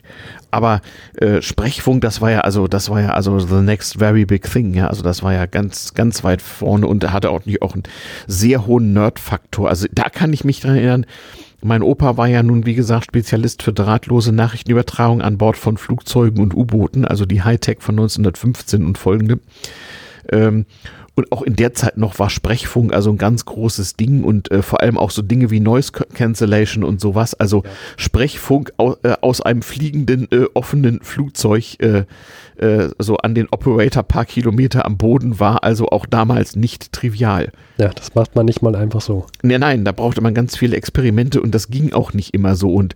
Aber äh, Sprechfunk, das war ja also, das war ja also the next very big thing, ja. Also das war ja ganz, ganz weit vorne und hatte auch auch einen sehr hohen Nerd-Faktor. Also da kann ich mich dran erinnern, mein Opa war ja nun, wie gesagt, Spezialist für drahtlose Nachrichtenübertragung an Bord von Flugzeugen und U-Booten, also die Hightech von 1915 und folgende. Ähm, und auch in der Zeit noch war Sprechfunk also ein ganz großes Ding und äh, vor allem auch so Dinge wie Noise Cancellation und sowas. Also ja. Sprechfunk au, äh, aus einem fliegenden, äh, offenen Flugzeug äh, so an den Operator paar Kilometer am Boden war also auch damals nicht trivial. Ja, das macht man nicht mal einfach so. Ja, nein, da brauchte man ganz viele Experimente und das ging auch nicht immer so. Und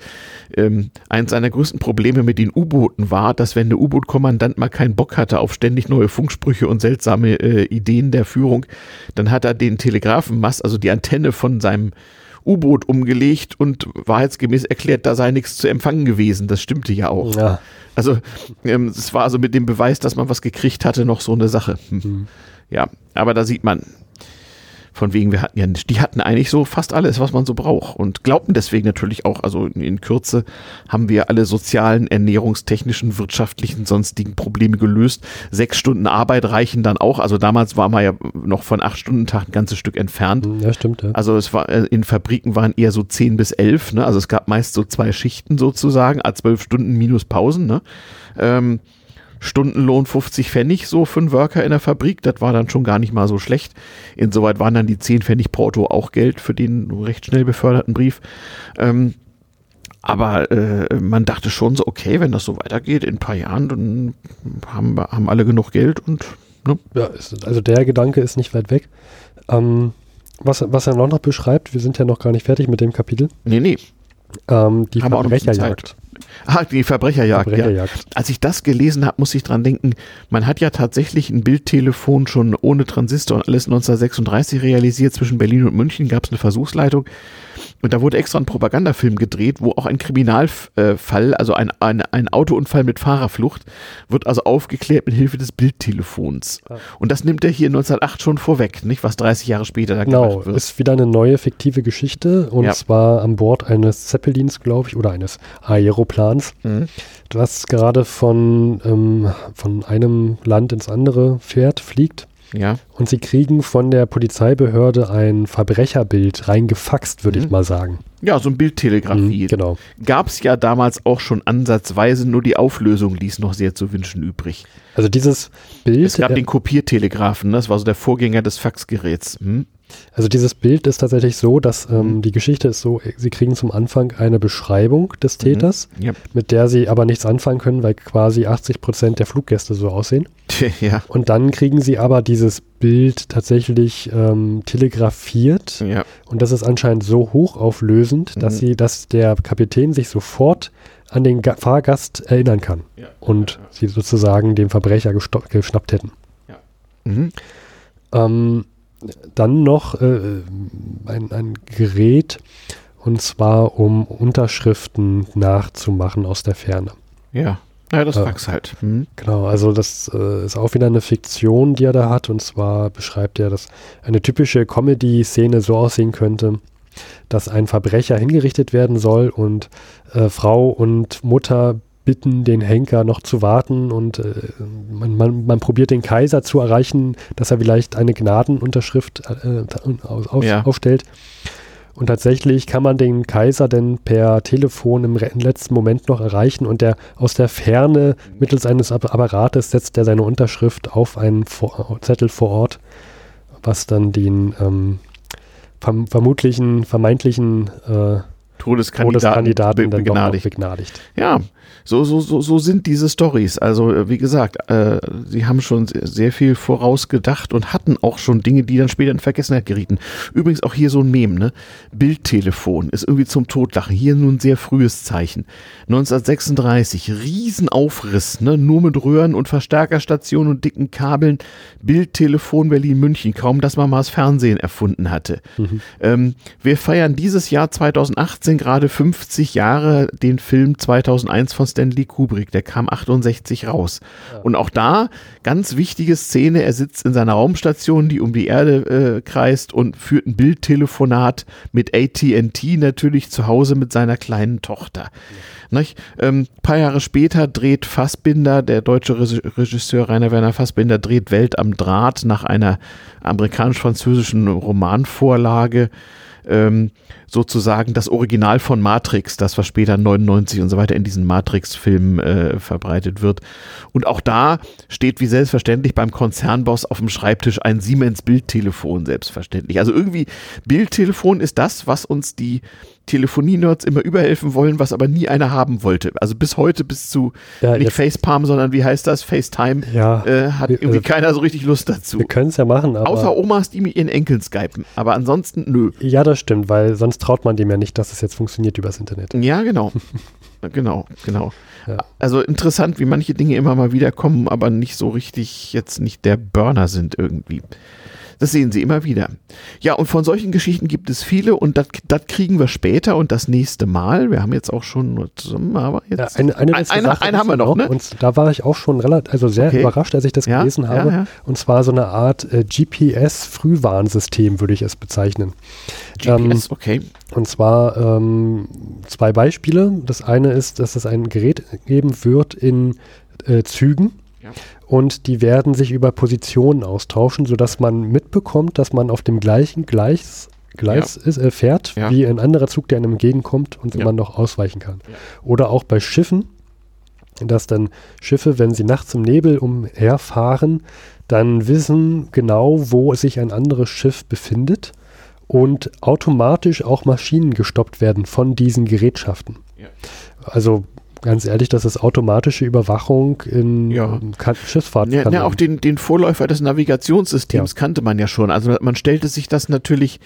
ähm, eins seiner größten Probleme mit den U-Booten war, dass wenn der U-Boot-Kommandant mal keinen Bock hatte auf ständig neue Funksprüche und seltsame äh, Ideen der Führung, dann hat er den Telegrafenmast, also die Antenne von seinem U-Boot umgelegt und wahrheitsgemäß erklärt, da sei nichts zu empfangen gewesen. Das stimmte ja auch. Ja. Also ähm, es war also mit dem Beweis, dass man was gekriegt hatte, noch so eine Sache. Hm. Mhm. Ja, aber da sieht man, von wegen, wir hatten ja, die hatten eigentlich so fast alles, was man so braucht und glaubten deswegen natürlich auch, also in, in Kürze haben wir alle sozialen, ernährungstechnischen, wirtschaftlichen, sonstigen Probleme gelöst. Sechs Stunden Arbeit reichen dann auch. Also damals war man ja noch von acht Stunden Tag ein ganzes Stück entfernt. Hm, ja, stimmt. Ja. Also es war, äh, in Fabriken waren eher so zehn bis elf, ne? Also es gab meist so zwei Schichten sozusagen, a zwölf Stunden minus Pausen, ne? Ähm, Stundenlohn 50 Pfennig so für einen Worker in der Fabrik. Das war dann schon gar nicht mal so schlecht. Insoweit waren dann die 10 Pfennig Porto auch Geld für den recht schnell beförderten Brief. Ähm, aber äh, man dachte schon so, okay, wenn das so weitergeht, in ein paar Jahren, dann haben, haben alle genug Geld und. Ne? Ja, also der Gedanke ist nicht weit weg. Ähm, was, was er noch beschreibt, wir sind ja noch gar nicht fertig mit dem Kapitel. Nee, nee. Ähm, die Verbrecherjagd. Ah, die Verbrecherjagd. Verbrecherjagd. Ja. Als ich das gelesen habe, muss ich dran denken, man hat ja tatsächlich ein Bildtelefon schon ohne Transistor und alles 1936 realisiert. Zwischen Berlin und München gab es eine Versuchsleitung. Und da wurde extra ein Propagandafilm gedreht, wo auch ein Kriminalfall, also ein, ein, ein Autounfall mit Fahrerflucht, wird also aufgeklärt mit Hilfe des Bildtelefons. Ah. Und das nimmt er hier 1908 schon vorweg, nicht? Was 30 Jahre später da genau, gemacht wird. ist wieder eine neue fiktive Geschichte und ja. zwar an Bord eines Zeppelins, glaube ich, oder eines Aeroplans, mhm. das gerade von, ähm, von einem Land ins andere fährt, fliegt. Ja. Und sie kriegen von der Polizeibehörde ein Verbrecherbild reingefaxt, würde mhm. ich mal sagen. Ja, so ein Bildtelegrafie. Mhm, genau. Gab es ja damals auch schon ansatzweise, nur die Auflösung ließ noch sehr zu wünschen übrig. Also dieses Bild. Es gab äh, den Kopiertelegrafen, das war so der Vorgänger des Faxgeräts. Hm? Also dieses Bild ist tatsächlich so, dass ähm, mhm. die Geschichte ist so, sie kriegen zum Anfang eine Beschreibung des mhm. Täters, mhm. ja. mit der sie aber nichts anfangen können, weil quasi 80 Prozent der Fluggäste so aussehen. *laughs* ja. Und dann kriegen sie aber dieses Bild tatsächlich ähm, telegrafiert ja. und das ist anscheinend so hochauflösend, mhm. dass sie, dass der Kapitän sich sofort an den Ga Fahrgast erinnern kann ja. und sie sozusagen den Verbrecher geschnappt hätten. Mhm. Ähm, dann noch äh, ein, ein Gerät und zwar um Unterschriften nachzumachen aus der Ferne. Ja. Ja, das äh, Fax halt. Hm. Genau, also das äh, ist auch wieder eine Fiktion, die er da hat. Und zwar beschreibt er, dass eine typische Comedy-Szene so aussehen könnte, dass ein Verbrecher hingerichtet werden soll und äh, Frau und Mutter bitten, den Henker noch zu warten und äh, man, man, man, probiert den Kaiser zu erreichen, dass er vielleicht eine Gnadenunterschrift äh, auf, ja. aufstellt. Und tatsächlich kann man den Kaiser denn per Telefon im letzten Moment noch erreichen und der aus der Ferne mittels eines Apparates setzt er seine Unterschrift auf einen vor Zettel vor Ort, was dann den ähm, verm vermutlichen, vermeintlichen äh, Todeskandidaten, Todeskandidaten dann begnadigt. begnadigt. Ja, so, so, so, so sind diese Stories. Also, äh, wie gesagt, äh, sie haben schon sehr viel vorausgedacht und hatten auch schon Dinge, die dann später in Vergessenheit gerieten. Übrigens auch hier so ein Mem, ne? Bildtelefon ist irgendwie zum Totlachen. Hier nun ein sehr frühes Zeichen. 1936, Riesenaufriss, ne? Nur mit Röhren und Verstärkerstationen und dicken Kabeln. Bildtelefon Berlin-München. Kaum, dass man mal das Fernsehen erfunden hatte. Mhm. Ähm, wir feiern dieses Jahr 2018 feiern gerade 50 Jahre den Film 2001 von Stanley Kubrick. Der kam 68 raus. Ja. Und auch da, ganz wichtige Szene, er sitzt in seiner Raumstation, die um die Erde äh, kreist und führt ein Bildtelefonat mit AT&T natürlich zu Hause mit seiner kleinen Tochter. Ja. Ähm, paar Jahre später dreht Fassbinder, der deutsche Regisseur Rainer Werner Fassbinder, dreht Welt am Draht nach einer amerikanisch-französischen Romanvorlage ähm, sozusagen das Original von Matrix, das was später 99 und so weiter in diesen Matrix-Filmen äh, verbreitet wird. Und auch da steht wie selbstverständlich beim Konzernboss auf dem Schreibtisch ein Siemens Bildtelefon, selbstverständlich. Also irgendwie Bildtelefon ist das, was uns die Telefonie-Nerds immer überhelfen wollen, was aber nie einer haben wollte. Also bis heute, bis zu ja, nicht Facepalm, sondern wie heißt das? FaceTime, ja, äh, hat wir, irgendwie also, keiner so richtig Lust dazu. Wir können es ja machen, aber. Außer Omas, die mit ihren Enkeln skypen. Aber ansonsten, nö. Ja, das stimmt, weil sonst traut man dem ja nicht, dass es jetzt funktioniert übers Internet. Ja, genau. *laughs* genau, genau. Ja. Also interessant, wie manche Dinge immer mal wieder kommen, aber nicht so richtig jetzt nicht der Burner sind irgendwie. Das sehen Sie immer wieder. Ja, und von solchen Geschichten gibt es viele und das kriegen wir später und das nächste Mal. Wir haben jetzt auch schon zusammen, aber jetzt. Ja, eine, eine, eine, eine, eine haben wir noch, ne? Und da war ich auch schon relativ, also sehr okay. überrascht, als ich das ja, gelesen habe. Ja, und zwar so eine Art äh, GPS-Frühwarnsystem, würde ich es bezeichnen. GPS, ähm, okay. Und zwar ähm, zwei Beispiele. Das eine ist, dass es ein Gerät geben wird in äh, Zügen. Ja und die werden sich über Positionen austauschen, sodass man mitbekommt, dass man auf dem gleichen Gleis, Gleis ja. ist, äh, fährt, ja. wie ein anderer Zug, der einem entgegenkommt und ja. man noch ausweichen kann. Oder auch bei Schiffen, dass dann Schiffe, wenn sie nachts im Nebel umherfahren, dann wissen genau, wo sich ein anderes Schiff befindet und automatisch auch Maschinen gestoppt werden von diesen Gerätschaften. Also ganz ehrlich, das ist automatische Überwachung in ja. Schiffsfahrt. Ja, ja, auch den, den Vorläufer des Navigationssystems ja. kannte man ja schon. Also man stellte sich das natürlich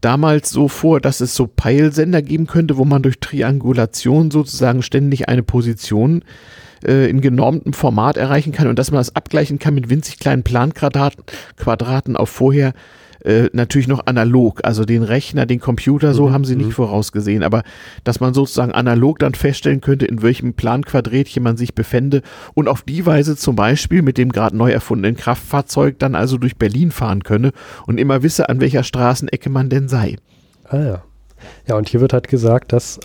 damals so vor, dass es so Peilsender geben könnte, wo man durch Triangulation sozusagen ständig eine Position äh, in genormtem Format erreichen kann und dass man das abgleichen kann mit winzig kleinen Planquadraten Quadraten auf vorher äh, natürlich noch analog, also den Rechner, den Computer, so mhm. haben sie nicht mhm. vorausgesehen, aber dass man sozusagen analog dann feststellen könnte, in welchem Planquadrätchen man sich befände und auf die Weise zum Beispiel mit dem gerade neu erfundenen Kraftfahrzeug dann also durch Berlin fahren könne und immer wisse, an welcher Straßenecke man denn sei. Ah ja. Ja, und hier wird halt gesagt, dass,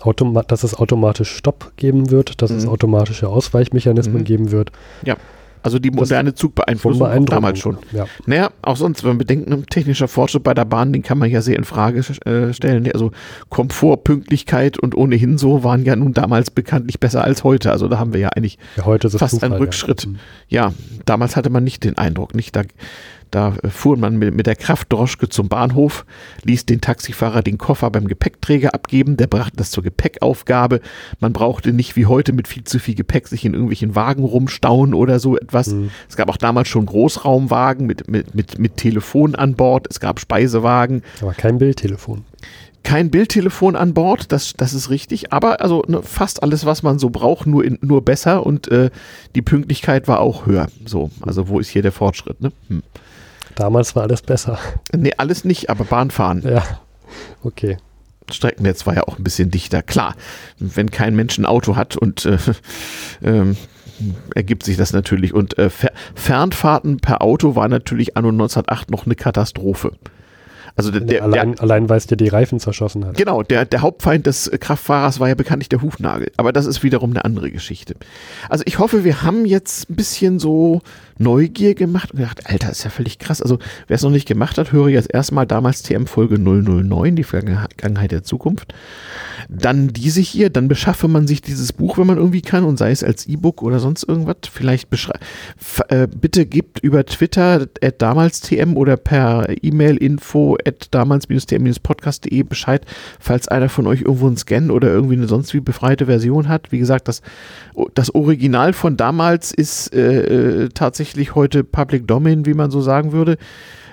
dass es automatisch Stopp geben wird, dass mhm. es automatische Ausweichmechanismen mhm. geben wird. Ja. Also die moderne Zugbeeinflussung damals schon. Ja. Naja, auch sonst, wenn wir bedenken, technischer Fortschritt bei der Bahn, den kann man ja sehr in Frage äh, stellen. Also Komfort, Pünktlichkeit und ohnehin so waren ja nun damals bekanntlich besser als heute. Also da haben wir ja eigentlich ja, fast Zufall, einen Rückschritt. Ja. ja, damals hatte man nicht den Eindruck, nicht? Da da fuhr man mit, der Kraftdroschke zum Bahnhof, ließ den Taxifahrer den Koffer beim Gepäckträger abgeben, der brachte das zur Gepäckaufgabe. Man brauchte nicht wie heute mit viel zu viel Gepäck sich in irgendwelchen Wagen rumstauen oder so etwas. Mhm. Es gab auch damals schon Großraumwagen mit, mit, mit, mit Telefon an Bord, es gab Speisewagen. Aber kein Bildtelefon kein Bildtelefon an Bord, das, das ist richtig, aber also ne, fast alles, was man so braucht, nur, in, nur besser und äh, die Pünktlichkeit war auch höher. So, also wo ist hier der Fortschritt? Ne? Hm. Damals war alles besser. Nee, alles nicht, aber Bahnfahren. Ja, okay. Streckennetz war ja auch ein bisschen dichter. Klar, wenn kein Mensch ein Auto hat und äh, äh, ergibt sich das natürlich. Und äh, Fernfahrten per Auto war natürlich anno 1908 noch eine Katastrophe. Also der, der, allein, der, allein weil es dir die Reifen zerschossen hat. Genau, der, der Hauptfeind des Kraftfahrers war ja bekanntlich der Hufnagel. Aber das ist wiederum eine andere Geschichte. Also ich hoffe, wir haben jetzt ein bisschen so Neugier gemacht und gedacht, Alter, ist ja völlig krass. Also wer es noch nicht gemacht hat, höre jetzt erstmal damals TM Folge 009, die Vergangenheit der Zukunft. Dann diese hier, dann beschaffe man sich dieses Buch, wenn man irgendwie kann und sei es als E-Book oder sonst irgendwas. Vielleicht äh, bitte gebt über Twitter at damals TM oder per E-Mail info at damals-tm-podcast.de Bescheid, falls einer von euch irgendwo einen Scan oder irgendwie eine sonst wie befreite Version hat. Wie gesagt, das, das Original von damals ist äh, äh tatsächlich heute Public Domain, wie man so sagen würde.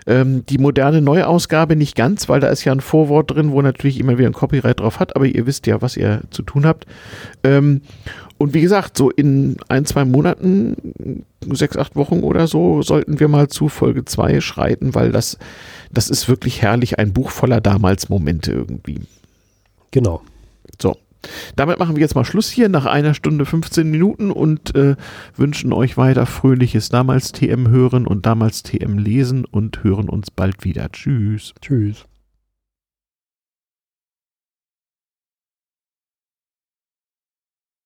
Ähm, die moderne Neuausgabe nicht ganz, weil da ist ja ein Vorwort drin, wo natürlich immer wieder ein Copyright drauf hat, aber ihr wisst ja, was ihr zu tun habt. Ähm, und wie gesagt, so in ein, zwei Monaten, sechs, acht Wochen oder so, sollten wir mal zu Folge 2 schreiten, weil das, das ist wirklich herrlich, ein Buch voller damals Momente irgendwie. Genau. Damit machen wir jetzt mal Schluss hier nach einer Stunde 15 Minuten und äh, wünschen euch weiter fröhliches damals TM hören und damals TM lesen und hören uns bald wieder. Tschüss. Tschüss.